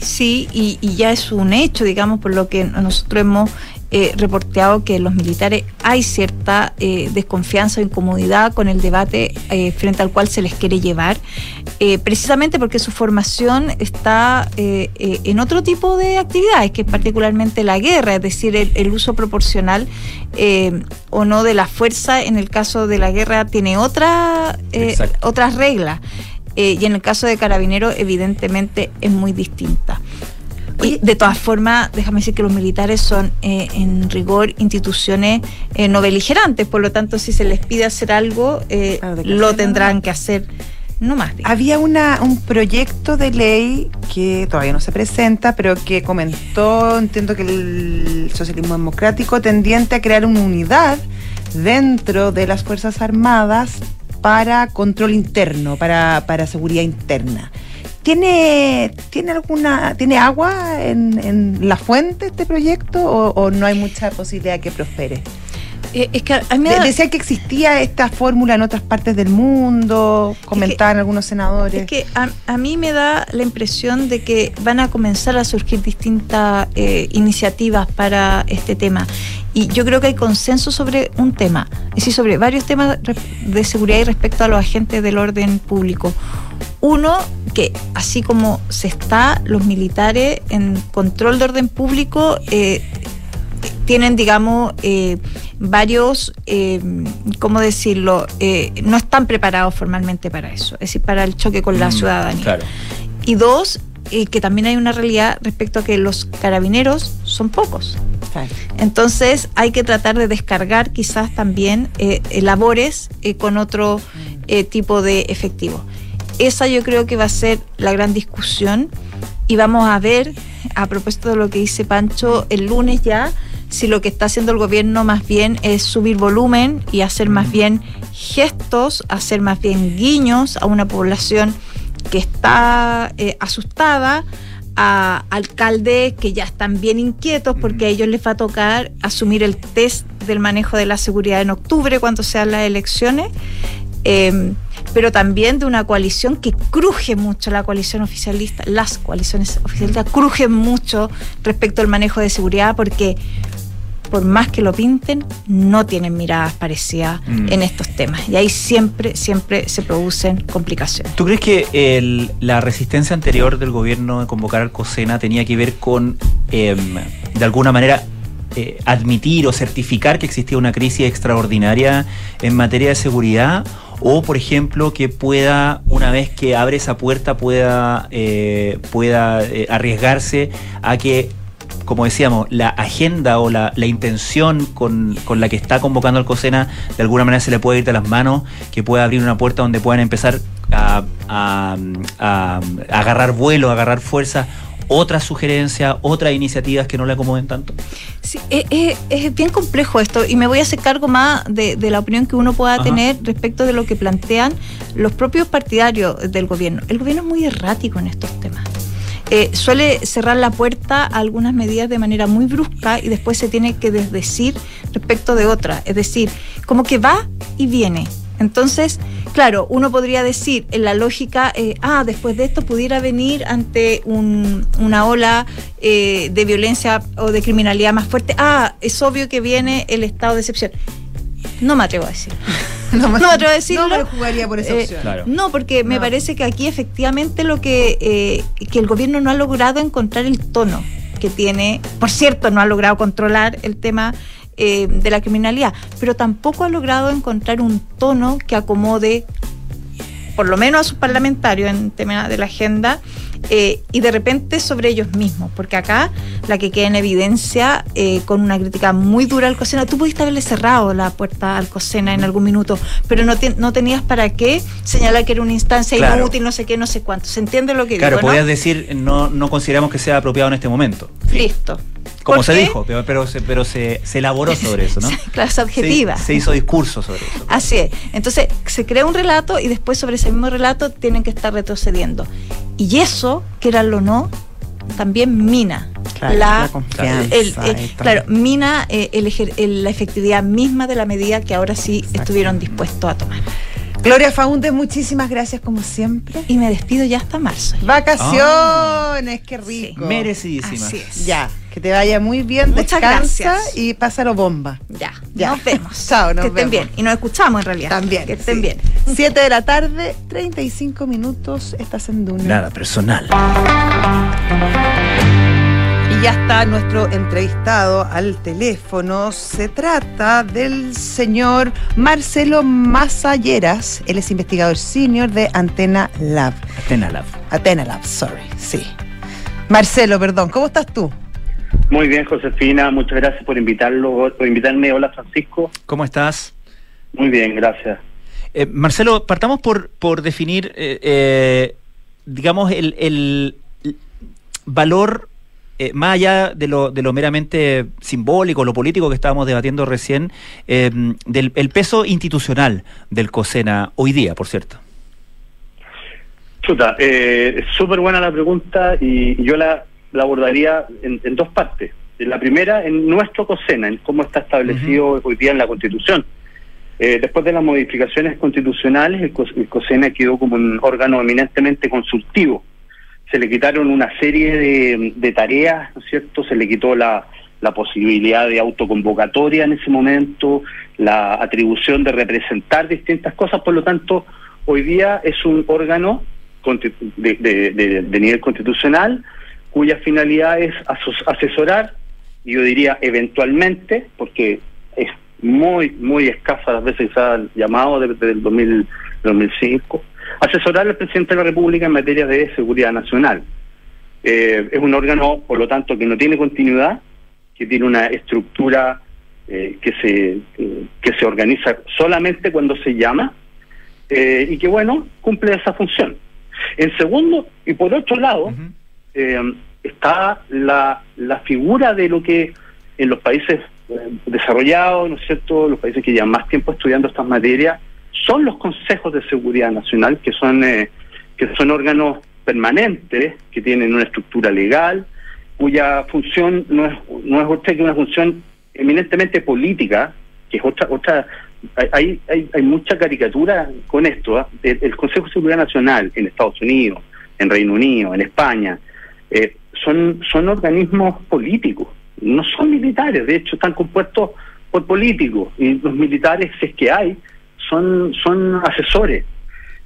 E: Sí, y, y ya es un hecho, digamos, por lo que nosotros hemos eh, reporteado que los militares hay cierta eh, desconfianza o incomodidad con el debate eh, frente al cual se les quiere llevar, eh, precisamente porque su formación está eh, eh, en otro tipo de actividades, que es particularmente la guerra, es decir, el, el uso proporcional eh, o no de la fuerza en el caso de la guerra tiene otra, otras reglas. Eh, y en el caso de Carabineros, evidentemente, es muy distinta. Y de todas formas, déjame decir que los militares son, eh, en rigor, instituciones eh, no beligerantes. Por lo tanto, si se les pide hacer algo, eh,
B: Claro,
E: lo tendrán
B: ¿no?
E: que hacer no más. digamos.
B: Había una, un proyecto de ley que todavía no se presenta, pero que comentó, entiendo que el socialismo democrático, tendiente a crear una unidad dentro de las Fuerzas Armadas para control interno, para, para seguridad interna. ¿Tiene, ¿Tiene alguna tiene agua en, en la fuente este proyecto o, o no hay mucha posibilidad que prospere?
E: Eh, es que a mí me da-
B: Decía que existía esta fórmula en otras partes del mundo, comentaban algunos senadores.
E: Es que a, a mí me da la impresión de que van a comenzar a surgir distintas eh, iniciativas para este tema. Y yo creo que hay consenso sobre un tema, es decir, sobre varios temas de seguridad y respecto a los agentes del orden público. Uno, que así como se está, los militares en control de orden público eh, tienen, digamos, eh, varios, eh, ¿cómo decirlo? Eh, no están preparados formalmente para eso, es decir, para el choque con la
C: Mm,
E: ciudadanía.
C: Claro.
E: Y dos, eh, que también hay una realidad respecto a que los carabineros son pocos.
B: Claro.
E: Entonces hay que tratar de descargar quizás también labores eh, con otro eh, tipo de efectivo. Esa yo creo que va a ser la gran discusión y vamos a ver, a propósito de lo que dice Pancho, el lunes ya, si lo que está haciendo el gobierno más bien es subir volumen y hacer más bien gestos, hacer más bien guiños a una población que está eh, asustada, a alcaldes que ya están bien inquietos porque a ellos les va a tocar asumir el test del manejo de la seguridad en octubre cuando sean las elecciones. Eh, pero también de una coalición que cruje mucho, la coalición oficialista, las coaliciones oficialistas crujen mucho respecto al manejo de seguridad porque por más que lo pinten, no tienen miradas parecidas
C: Mm.
E: en estos temas. Y ahí siempre, siempre se producen complicaciones.
C: ¿Tú crees que el- la resistencia anterior del gobierno de convocar al COSENA tenía que ver con, em, de alguna manera, eh, admitir o certificar que existía una crisis extraordinaria en materia de seguridad? O, por ejemplo, que pueda, una vez que abre esa puerta, pueda, eh, pueda eh, arriesgarse a que como decíamos, la agenda o la, la intención con, con la que está convocando al COSENA de alguna manera se le puede ir de las manos, que pueda abrir una puerta donde puedan empezar a, a- a- a agarrar vuelo, a agarrar fuerza, otras sugerencias, otras iniciativas que no le acomoden tanto.
E: Sí, es, es- es bien complejo esto y me voy a hacer cargo más de, de la opinión que uno pueda
C: Ajá.
E: tener respecto de lo que plantean los propios partidarios del gobierno. El gobierno es muy errático en estos temas. Eh, suele cerrar la puerta a algunas medidas de manera muy brusca y después se tiene que desdecir respecto de otras. Es decir, como que va y viene. Entonces, claro, uno podría decir en la lógica, eh, ah, después de esto pudiera venir ante un- una ola eh, de violencia o de criminalidad más fuerte, ah, es obvio que viene el estado de excepción. No me atrevo a decir.
B: No,
E: me atrevo a decirlo.
B: No me jugaría por esa
E: Eh,
B: opción.
C: Claro.
E: No, porque me
B: No.
E: parece que aquí efectivamente lo que, eh, que el gobierno no ha logrado encontrar el tono que tiene, por cierto, no ha logrado controlar el tema eh, de la criminalidad, pero tampoco ha logrado encontrar un tono que acomode por lo menos a sus parlamentarios en tema de la agenda eh, y de repente sobre ellos mismos, porque acá la que queda en evidencia eh, con una crítica muy dura al COSENA, tú pudiste haberle cerrado la puerta al COSENA en algún minuto, pero no, te- no tenías para qué señalar que era una instancia
C: Claro.
E: inútil, no sé qué, no sé cuánto. ¿Se entiende lo que
C: Claro,
E: digo?
C: podías
E: no?
C: decir, no, no consideramos que sea apropiado en este momento.
E: Listo.
C: Como
E: ¿Por
C: se
E: qué?
C: dijo, pero, pero, se, pero se, se elaboró sobre eso, ¿no?
E: Claro, es objetiva.
C: Se, se hizo discurso sobre eso.
E: Así es. Entonces se crea un relato y después sobre ese mismo relato tienen que estar retrocediendo. Y eso, quieranlo o no, también mina
B: Claro,
E: la,
B: la confianza
E: el- claro, mina eh, el ejer- el- la efectividad misma de la medida que ahora sí estuvieron dispuestos a tomar.
B: Gloria Faúndez, muchísimas gracias como siempre.
E: Y me despido ya hasta marzo.
B: Vacaciones, qué rico.
C: Merecidísimas.
E: Así es.
B: Ya, que te vaya muy bien,
E: Muchas
B: descansa
E: gracias.
B: y pásalo bomba.
E: Ya,
B: Ya.
E: nos vemos.
B: Chao, nos
E: que estén
B: vemos.
E: bien. Y nos escuchamos en realidad.
B: También.
E: Que estén
B: sí.
E: bien.
B: 7 de la tarde, 35 minutos, estás en Duna.
C: Nada personal.
B: Y ya está nuestro entrevistado al teléfono. Se trata del señor Marcelo Mazalleras. Él es investigador senior de Antena Lab.
C: Atena Lab.
B: Antena Lab, sorry, sí. Marcelo, perdón, ¿cómo estás tú?
F: Muy bien, Josefina, muchas gracias por invitarlo, por invitarme. Hola, Francisco.
C: ¿Cómo estás?
F: Muy bien, gracias.
C: Eh, Marcelo, partamos por, por definir, eh, eh, digamos, el, el valor, eh, más allá de lo, de lo meramente simbólico, lo político que estábamos debatiendo recién, eh, del el peso institucional del COSENA hoy día, por cierto.
F: Chuta, eh, súper buena la pregunta y yo la, la abordaría en, en dos partes. La primera, en nuestro COSENA, en cómo está establecido hoy día en la Constitución. Eh, después de las modificaciones constitucionales, el, COS- el COSENA quedó como un órgano eminentemente consultivo. Se le quitaron una serie de, tareas, ¿no es cierto? Se le quitó la, posibilidad de autoconvocatoria en ese momento, la atribución de representar distintas cosas, por lo tanto, hoy día es un órgano de, nivel constitucional cuya finalidad es asesorar, yo diría eventualmente, porque es muy, muy escasa las veces que se ha llamado desde el 2000, 2005, asesorar al presidente de la República en materia de seguridad nacional. Eh, es un órgano, por lo tanto, que no tiene continuidad, que tiene una estructura eh, que se eh, que se organiza solamente cuando se llama y que bueno cumple esa función. En segundo y por otro lado está la, la figura de lo que en los países desarrollados, ¿no es cierto?, los países que llevan más tiempo estudiando estas materias, son los consejos de seguridad nacional, que son, eh, que son órganos permanentes, que tienen una estructura legal, cuya función no es, no es otra que una función eminentemente política, que es otra, otra hay, hay, hay mucha caricatura con esto. ¿ah? El, Consejo de Seguridad Nacional en Estados Unidos, en Reino Unido, en España, eh, son, son organismos políticos, no son militares, de hecho están compuestos por políticos y los militares, si es que hay, son, son asesores.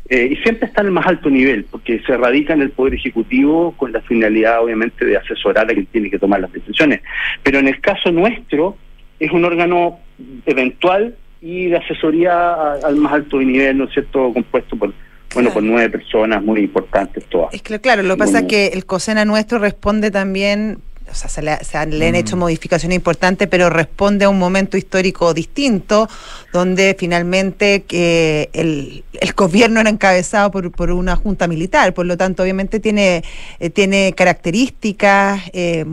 F: Eh, y siempre están al más alto nivel, porque se radica en el Poder Ejecutivo con la finalidad, obviamente, de asesorar a quien tiene que tomar las decisiones. Pero en el caso nuestro, es un órgano eventual y de asesoría al más alto nivel, ¿no es cierto?, compuesto por, bueno, por nueve personas muy importantes todas.
B: Es que claro, lo que pasa es que el COSENA nuestro responde también, o sea, se le, se han- le han
C: Mm.
B: hecho modificaciones importantes, pero responde a un momento histórico distinto, donde finalmente que el, el gobierno era encabezado por, por una junta militar, por lo tanto, obviamente tiene, eh, tiene características eh,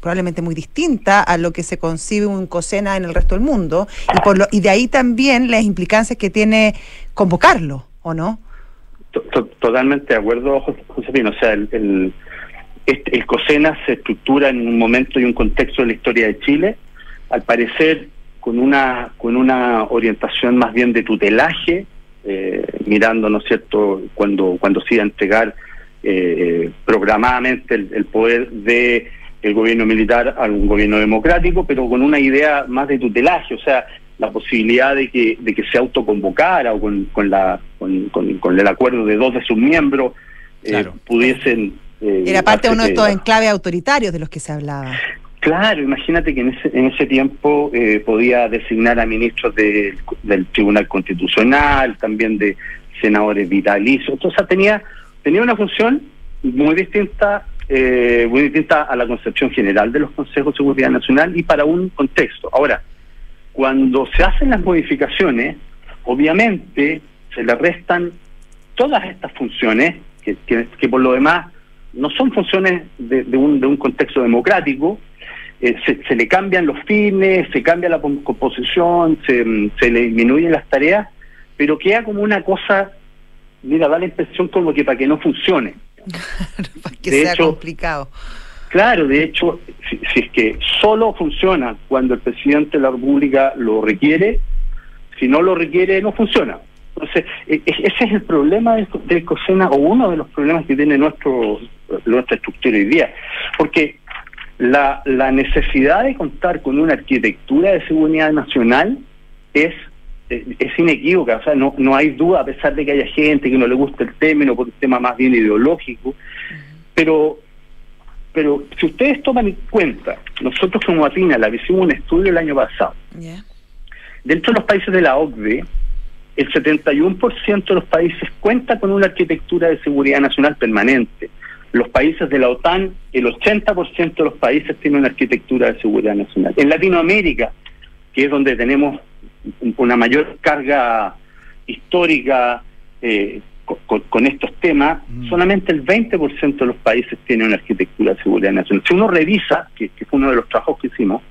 B: probablemente muy distintas a lo que se concibe un COSENA en el resto del mundo, y, por lo, y de ahí también las implicancias que tiene convocarlo, ¿o no?
F: To- to- Totalmente de acuerdo, Jos- Josefino. O sea, el, el, este- el COSENA se estructura en un momento y un contexto de la historia de Chile, al parecer con una con una orientación más bien de tutelaje, eh, mirando, ¿no es cierto?, cuando, cuando se iba a entregar eh, programadamente el, el poder de el gobierno militar a un gobierno democrático, pero con una idea más de tutelaje, o sea, la posibilidad de que, de que se autoconvocara o con, con, la, con, con- con el acuerdo de dos de sus miembros eh,
C: Claro.
F: pudiesen... eh,
B: Era parte de uno de estos enclaves autoritarios de los que se hablaba.
F: Claro, imagínate que en ese, en ese tiempo eh, podía designar a ministros del- del Tribunal Constitucional, también de senadores vitalicios. O sea, tenía, tenía una función muy distinta, eh, muy distinta a la concepción general de los consejos de seguridad nacional y para un contexto. Ahora, cuando se hacen las modificaciones, obviamente se le restan todas estas funciones, que, que, que por lo demás no son funciones de, de un, de un contexto democrático, eh, se, se le cambian los fines, se cambia la com- composición, se, mm, se le disminuyen las tareas, pero queda como una cosa, mira, da la impresión como que para que no funcione.
B: para que
F: De
B: sea
F: hecho-
B: complicado.
F: Claro, de hecho, si, si es que solo funciona cuando el presidente de la República lo requiere, si no lo requiere, no funciona. Entonces, e- e- ese es el problema del, del COSENA, o uno de los problemas que tiene nuestro nuestra estructura hoy día. Porque la, la necesidad de contar con una arquitectura de seguridad nacional es es es inequívoca, o sea, no, no hay duda, a pesar de que haya gente que no le guste el término por un tema más bien ideológico, pero pero si ustedes toman en cuenta, nosotros como Atina la hicimos un estudio el año pasado,
B: Ya.
F: dentro de los países de la OCDE, el 71% de los países cuenta con una arquitectura de seguridad nacional permanente. Los países de la OTAN, el 80% de los países tienen una arquitectura de seguridad nacional. En Latinoamérica, que es donde tenemos un- una mayor carga histórica eh, co- co- con, estos temas,
C: Mm.
F: solamente el 20% de los países tienen una arquitectura de seguridad nacional. Si uno revisa, que, que fue uno de los trabajos que hicimos,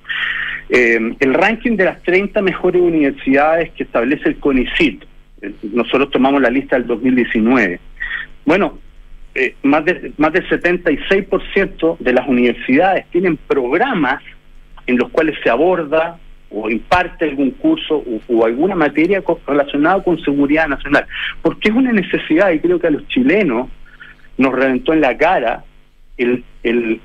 F: eh, el ranking de las 30 mejores universidades que establece el CONICIT, eh, nosotros tomamos la lista del 2019. Bueno, eh, más, de, más del 76% de las universidades tienen programas en los cuales se aborda o imparte algún curso o, alguna materia relacionada con seguridad nacional. Porque es una necesidad y creo que a los chilenos nos reventó en la cara el, el,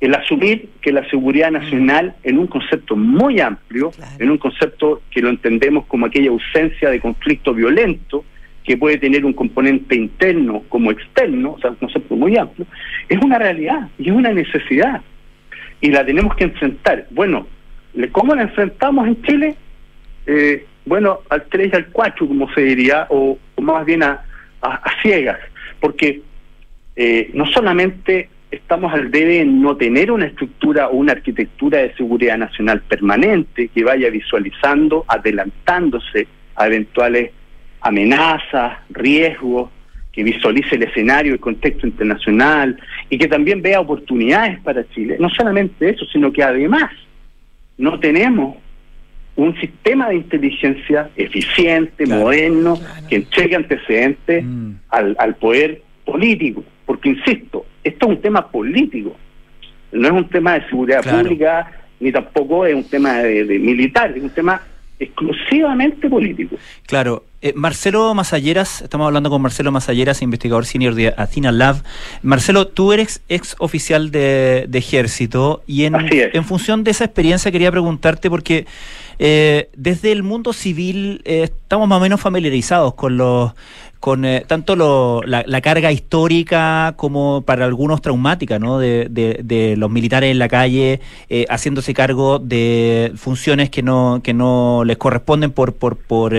F: el asumir que la seguridad nacional en un concepto muy amplio,
B: Claro.
F: en un concepto que lo entendemos como aquella ausencia de conflicto violento, que puede tener un componente interno como externo, o sea, un concepto muy amplio, es una realidad y es una necesidad. Y la tenemos que enfrentar. Bueno, ¿cómo la enfrentamos en Chile? Eh, bueno, al 3 y al 4, como se diría, o, o más bien a, a- a ciegas, porque eh, no solamente estamos al debe en no tener una estructura o una arquitectura de seguridad nacional permanente que vaya visualizando, adelantándose a eventuales amenazas, riesgos, que visualice el escenario, el contexto internacional y que también vea oportunidades para Chile. No solamente eso, sino que además no tenemos un sistema de inteligencia eficiente,
C: Claro.
F: moderno,
B: Claro.
F: que entregue antecedentes
C: Mm.
F: al, al poder político. Porque, insisto, esto es un tema político, no es un tema de seguridad
C: Claro.
F: pública, ni tampoco es un tema de, de militar, es un tema exclusivamente político.
C: Claro. Eh, Marcelo Masalleras, estamos hablando con Marcelo Masalleras, investigador senior de Athena Lab. Marcelo, tú eres ex oficial de, de ejército y en, función de esa experiencia quería preguntarte porque eh, desde el mundo civil eh, estamos más o menos familiarizados con los con tanto lo- la, la carga histórica como para algunos traumática, ¿no? De, de- de los militares en la calle haciéndose cargo de funciones que no que no les corresponden por por, por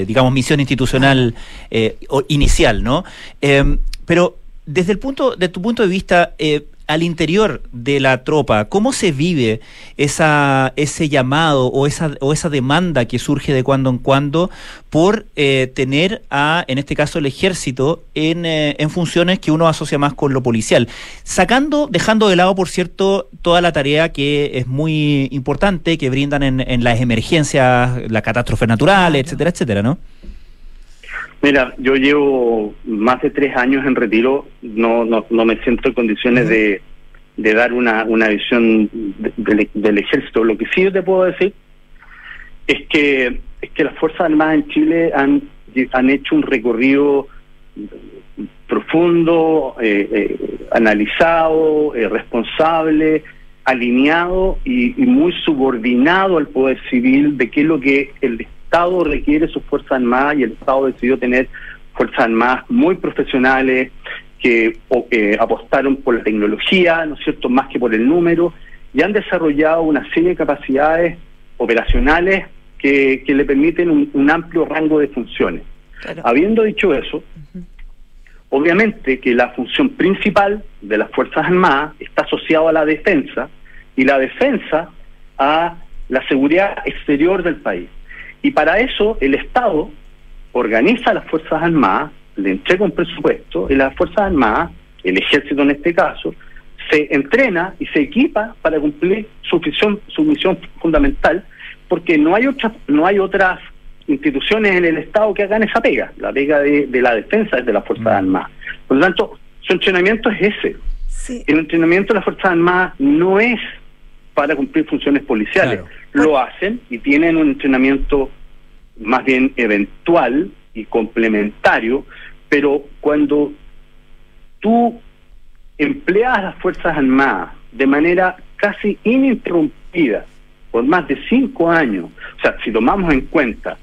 C: eh, digamos misión institucional eh, o- inicial, ¿no? Eh, pero desde el punto de tu punto de vista eh, al interior de la tropa, ¿cómo se vive esa, ese llamado o esa, o esa demanda que surge de cuando en cuando por eh, tener a, en este caso, el ejército en, eh, en funciones que uno asocia más con lo policial? Sacando, dejando de lado, por cierto, toda la tarea que es muy importante, que brindan en, en las emergencias, las catástrofes naturales, etcétera, etcétera, ¿no?
F: Mira, yo llevo más de tres años en retiro, no no, no me siento en condiciones de, de dar una, una visión de- del- del ejército. Lo que sí yo te puedo decir es que es que las Fuerzas Armadas en Chile han, han hecho un recorrido profundo, eh, eh, analizado, eh, responsable, alineado y, y muy subordinado al poder civil de qué es lo que el Estado requiere de sus Fuerzas Armadas y el Estado decidió tener Fuerzas Armadas muy profesionales que o, que apostaron por la tecnología, ¿no es cierto?, más que por el número, y han desarrollado una serie de capacidades operacionales que, que le permiten un, un amplio rango de funciones.
B: Claro.
F: Habiendo dicho eso, obviamente que la función principal de las Fuerzas Armadas está asociada a la defensa y la defensa a la seguridad exterior del país. Y para eso el Estado organiza a las Fuerzas Armadas, le entrega un presupuesto y las Fuerzas Armadas, el ejército en este caso, se entrena y se equipa para cumplir su misión, su misión fundamental, porque no hay otras, no hay otras instituciones en el Estado que hagan esa pega, la pega de, de la defensa es de las Fuerzas Armadas. Por lo tanto, su entrenamiento es ese.
B: Sí.
F: El entrenamiento de las Fuerzas Armadas no es para cumplir funciones policiales.
C: Claro.
F: Lo hacen y tienen un entrenamiento más bien eventual y complementario, pero cuando tú empleas las Fuerzas Armadas de manera casi ininterrumpida por más de cinco años, o sea, si tomamos en cuenta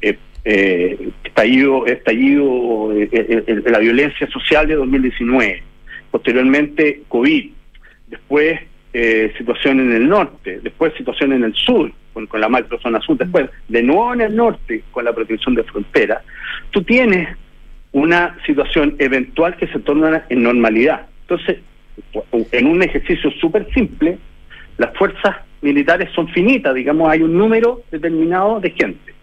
F: eh, eh, estallido, estallido eh, eh, eh, la violencia social de 2019, posteriormente COVID, después eh, situación en el norte, después situación en el sur, con, la macrozona sur, después de nuevo en el norte con la protección de frontera, tú tienes una situación eventual que se torna en normalidad. Entonces, en un ejercicio súper simple, las fuerzas militares son finitas, digamos, hay un número determinado de gente.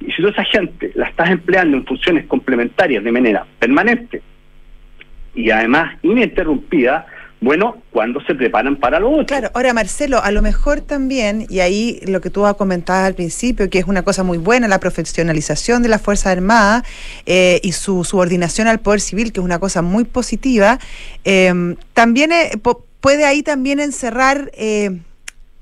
F: Y si tú esa gente la estás empleando en funciones complementarias de manera permanente y además ininterrumpida, bueno, cuando se preparan para lo otro.
B: Claro, ahora Marcelo, a lo mejor también, y ahí lo que tú comentabas al principio, que es una cosa muy buena, la profesionalización de la Fuerza Armada eh, y su subordinación al poder civil, que es una cosa muy positiva, eh, también eh, puede ahí también encerrar eh,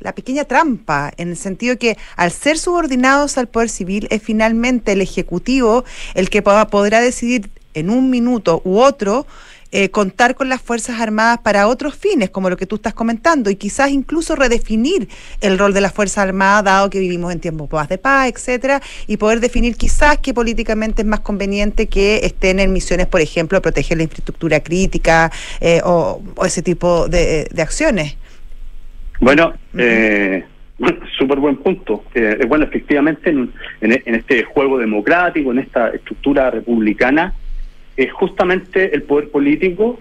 B: la pequeña trampa, en el sentido que al ser subordinados al poder civil, es finalmente el Ejecutivo el que po- podrá decidir en un minuto u otro eh, contar con las Fuerzas Armadas para otros fines, como lo que tú estás comentando, y quizás incluso redefinir el rol de las Fuerzas Armadas, dado que vivimos en tiempos de paz, etcétera, y poder definir quizás que políticamente es más conveniente que estén en misiones, por ejemplo, proteger la infraestructura crítica eh, o, o ese tipo de, de acciones.
F: Bueno, eh, súper buen punto. Eh, bueno, efectivamente, en, en, en este juego democrático, en esta estructura republicana, es justamente el poder político,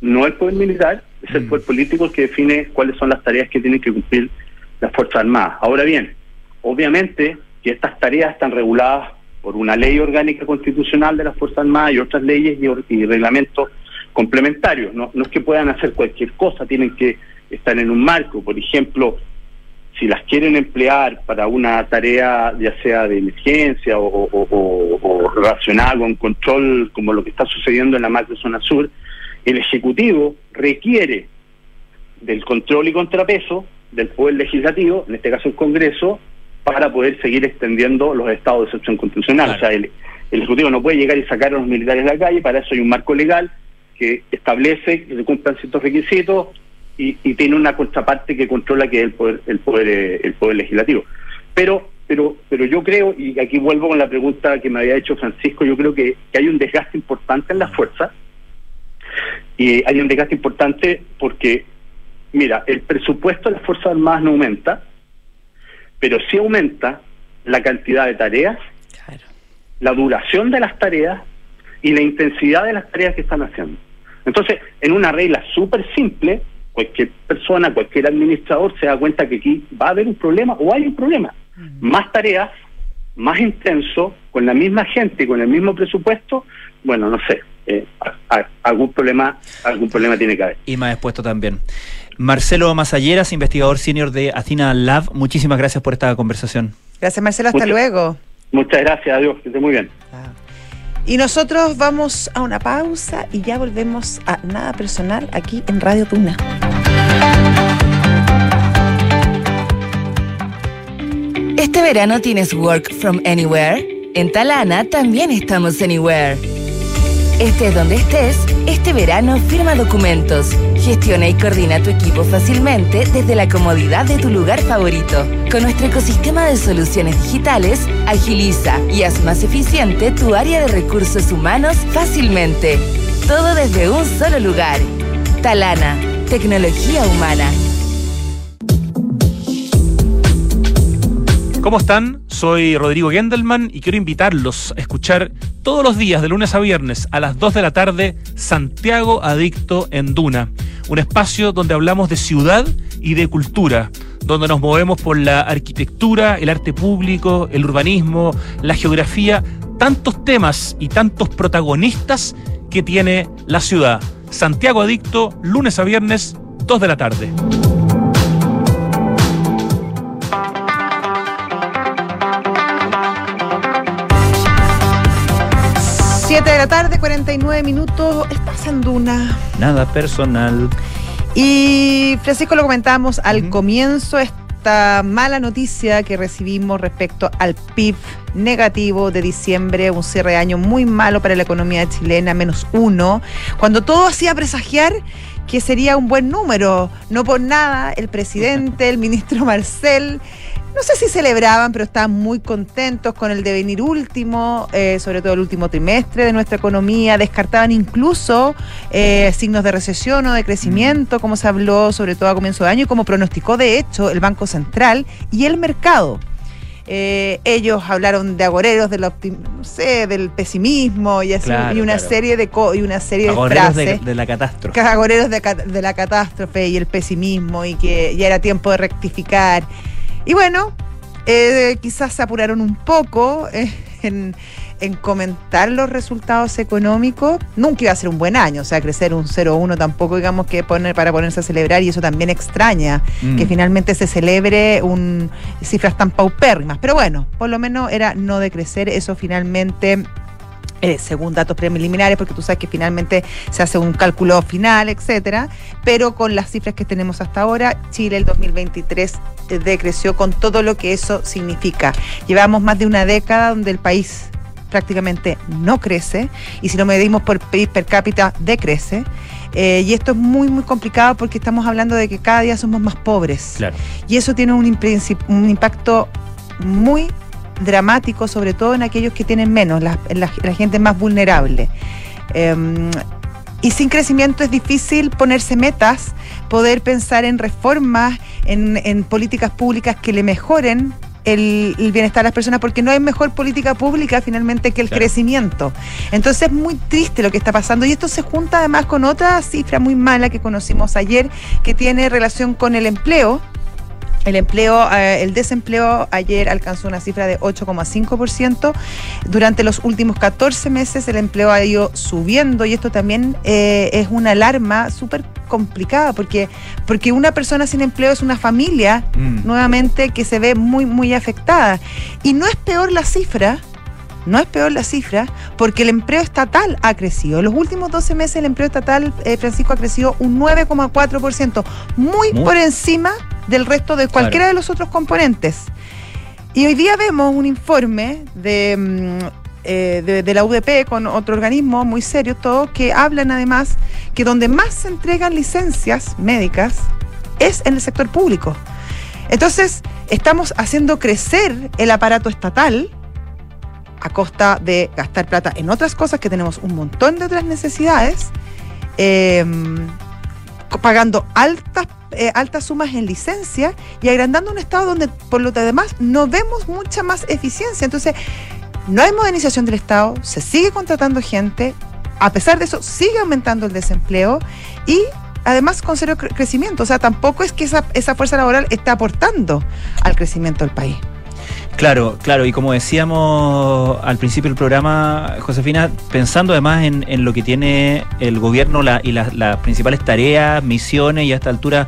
F: no el poder militar, es el
C: Mm.
F: poder político el que define cuáles son las tareas que tienen que cumplir las Fuerzas Armadas. Ahora bien, obviamente que estas tareas están reguladas por una ley orgánica constitucional de las Fuerzas Armadas y otras leyes y, y reglamentos complementarios. No, no es que puedan hacer cualquier cosa, tienen que estar en un marco. Por ejemplo, si las quieren emplear para una tarea ya sea de emergencia o, o- o- o relacionada con control como lo que está sucediendo en la macrozona sur, el Ejecutivo requiere del control y contrapeso del Poder Legislativo, en este caso el Congreso, para poder seguir extendiendo los estados de excepción constitucional.
C: Claro.
F: O sea, el, el Ejecutivo no puede llegar y sacar a los militares de la calle, para eso hay un marco legal que establece que se cumplan ciertos requisitos y, y tiene una contraparte que controla que es el poder el poder eh, el poder legislativo pero pero pero yo creo y aquí vuelvo con la pregunta que me había hecho Francisco yo creo que, que hay un desgaste importante en las fuerzas y hay un desgaste importante porque mira el presupuesto de las fuerzas armadas no aumenta pero sí aumenta la cantidad de tareas
C: Claro.
F: la duración de las tareas y la intensidad de las tareas que están haciendo. Entonces, en una regla súper simple, cualquier persona, cualquier administrador se da cuenta que aquí va a haber un problema o hay un problema. Más tareas, más intenso, con la misma gente, con el mismo presupuesto, bueno, no sé, eh, a- a- algún problema algún problema tiene que haber.
C: Y más expuesto también. Marcelo Masalleras, investigador senior de Athena Lab, muchísimas gracias por esta conversación.
B: Gracias, Marcelo. Hasta
F: Muchas-
B: luego.
F: Muchas gracias, adiós, que esté muy bien.
B: Y nosotros vamos a una pausa y ya volvemos a Nada Personal aquí en Radio Tuna.
G: Este verano tienes Work from Anywhere. En Talana también estamos Anywhere. Estés donde estés, este verano firma documentos, gestiona y coordina tu equipo fácilmente desde la comodidad de tu lugar favorito. Con nuestro ecosistema de soluciones digitales, agiliza y haz más eficiente tu área de recursos humanos fácilmente. Todo desde un solo lugar. Talana, tecnología humana.
H: ¿Cómo están? Soy Rodrigo Gendelman y quiero invitarlos a escuchar todos los días, de lunes a viernes, a las 2 de la tarde, Santiago Adicto en Duna. Un espacio donde hablamos de ciudad y de cultura, donde nos movemos por la arquitectura, el arte público, el urbanismo, la geografía, tantos temas y tantos protagonistas que tiene la ciudad. Santiago Adicto, lunes a viernes, 2 de la tarde.
B: 7 de la tarde, 49 minutos. Estás en Duna.
C: Nada personal.
B: Y Francisco lo comentábamos al comienzo, es- esta mala noticia que recibimos respecto al PIB negativo de diciembre, un cierre de año muy malo para la economía chilena, menos uno, cuando todo hacía presagiar que sería un buen número. No por nada, el presidente, el ministro Marcel, no sé si celebraban, pero estaban muy contentos con el devenir último, eh, sobre todo el último trimestre de nuestra economía. Descartaban incluso eh, signos de recesión o de crecimiento, como se habló sobre todo a comienzo de año y como pronosticó de hecho el Banco Central y el mercado. Eh, ellos hablaron de agoreros, del no sé, del pesimismo y así,
C: Claro,
B: y una
C: claro.
B: serie de co- y una serie de frases
C: de, de la catástrofe.
B: agoreros de, de la catástrofe y el pesimismo y que ya era tiempo de rectificar. Y bueno, eh, quizás se apuraron un poco eh, en, en comentar los resultados económicos. Nunca iba a ser un buen año, o sea, crecer un 0,1 tampoco digamos que poner para ponerse a celebrar y eso también extraña
C: Mm.
B: que finalmente se celebre un cifras tan paupérrimas. Pero bueno, por lo menos era no decrecer, eso finalmente eh, según datos preliminares, porque tú sabes que finalmente se hace un cálculo final, etcétera, pero con las cifras que tenemos hasta ahora, Chile el 2023 eh, decreció con todo lo que eso significa. Llevamos más de una década donde el país prácticamente no crece y si lo medimos por PIB per cápita decrece. Eh, y esto es muy, muy complicado porque estamos hablando de que cada día somos más pobres.
C: Claro.
B: Y eso tiene un, un impacto muy dramático, sobre todo en aquellos que tienen menos, la, la- la gente más vulnerable. Em, y sin crecimiento es difícil ponerse metas, poder pensar en reformas, en, en políticas públicas que le mejoren el, el bienestar a las personas, porque no hay mejor política pública finalmente que el
C: Claro.
B: crecimiento. Entonces es muy triste lo que está pasando y esto se junta además con otra cifra muy mala que conocimos ayer, que tiene relación con el empleo. El empleo, eh, el desempleo ayer alcanzó una cifra de 8,5%. Durante los últimos 14 meses el empleo ha ido subiendo y esto también eh, es una alarma súper complicada porque, porque una persona sin empleo es una familia
C: Mm.
B: nuevamente que se ve muy, muy afectada. Y no es peor la cifra. No es peor la cifra porque el empleo estatal ha crecido. En los últimos 12 meses el empleo estatal, eh, Francisco, ha crecido un 9,4%, muy,
C: Muy-
B: por encima del resto de cualquiera de los otros componentes. Y hoy día vemos un informe de, mm, eh, de, de la UDP con otro organismo muy serio, todo, que hablan además que donde más se entregan licencias médicas es en el sector público. Entonces, estamos haciendo crecer el aparato estatal a costa de gastar plata en otras cosas que tenemos un montón de otras necesidades, co- pagando altas, eh, altas sumas en licencia y agrandando un Estado donde, por lo demás, no vemos mucha más eficiencia. Entonces, no hay modernización del Estado, se sigue contratando gente, a pesar de eso, sigue aumentando el desempleo y además con cero cre- crecimiento. O sea, tampoco es que esa, esa fuerza laboral está aportando al crecimiento del país.
C: Claro, claro, y como decíamos al principio del programa, Josefina, pensando además en, lo que tiene el gobierno y las principales tareas, misiones y a esta altura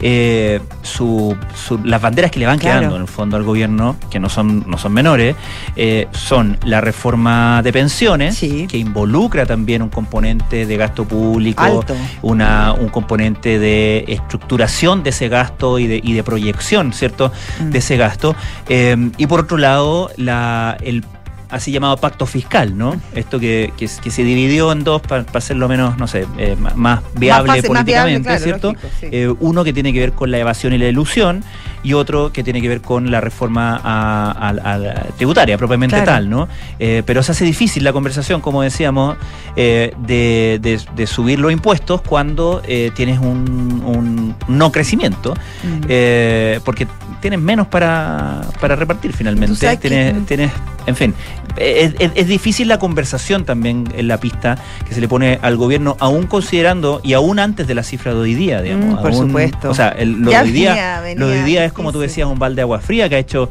C: eh, su- su- las banderas que le van
B: Claro.
C: quedando en el fondo al gobierno, que no son, no son menores, eh, son la reforma de pensiones,
B: Sí.
C: que involucra también un componente de gasto público,
B: Alto.
C: una, un componente de estructuración de ese gasto y de, y de proyección, ¿cierto?
B: Mm.
C: De ese gasto. Eh, y por otro lado, la, el así llamado pacto fiscal, ¿no? Esto que, que, que se dividió en dos para hacerlo menos, no sé, eh, más viable
B: fácil, más viable,
C: políticamente,
B: claro,
C: ¿cierto?
B: lógico, sí.
C: Eh, uno que tiene que ver con la evasión y la ilusión y otro que tiene que ver con la reforma a, a- a la tributaria propiamente
B: Claro.
C: tal, ¿no? Eh, pero se hace difícil la conversación, como decíamos, eh, de, de- de subir los impuestos cuando eh, tienes un, un no crecimiento,
B: Mm.
C: eh, porque tienes menos para, para repartir finalmente.
B: sabes que-
C: Tienes, tienes, en fin, es, es- es difícil la conversación también en la pista que se le pone al gobierno, aún considerando y aún antes de la cifra de hoy día, digamos.
B: Mm, por
C: aún-
B: supuesto.
C: O sea, el- lo, de hoy día,
B: venía- venía
C: lo de hoy día es como tú decías, un balde de agua fría que ha hecho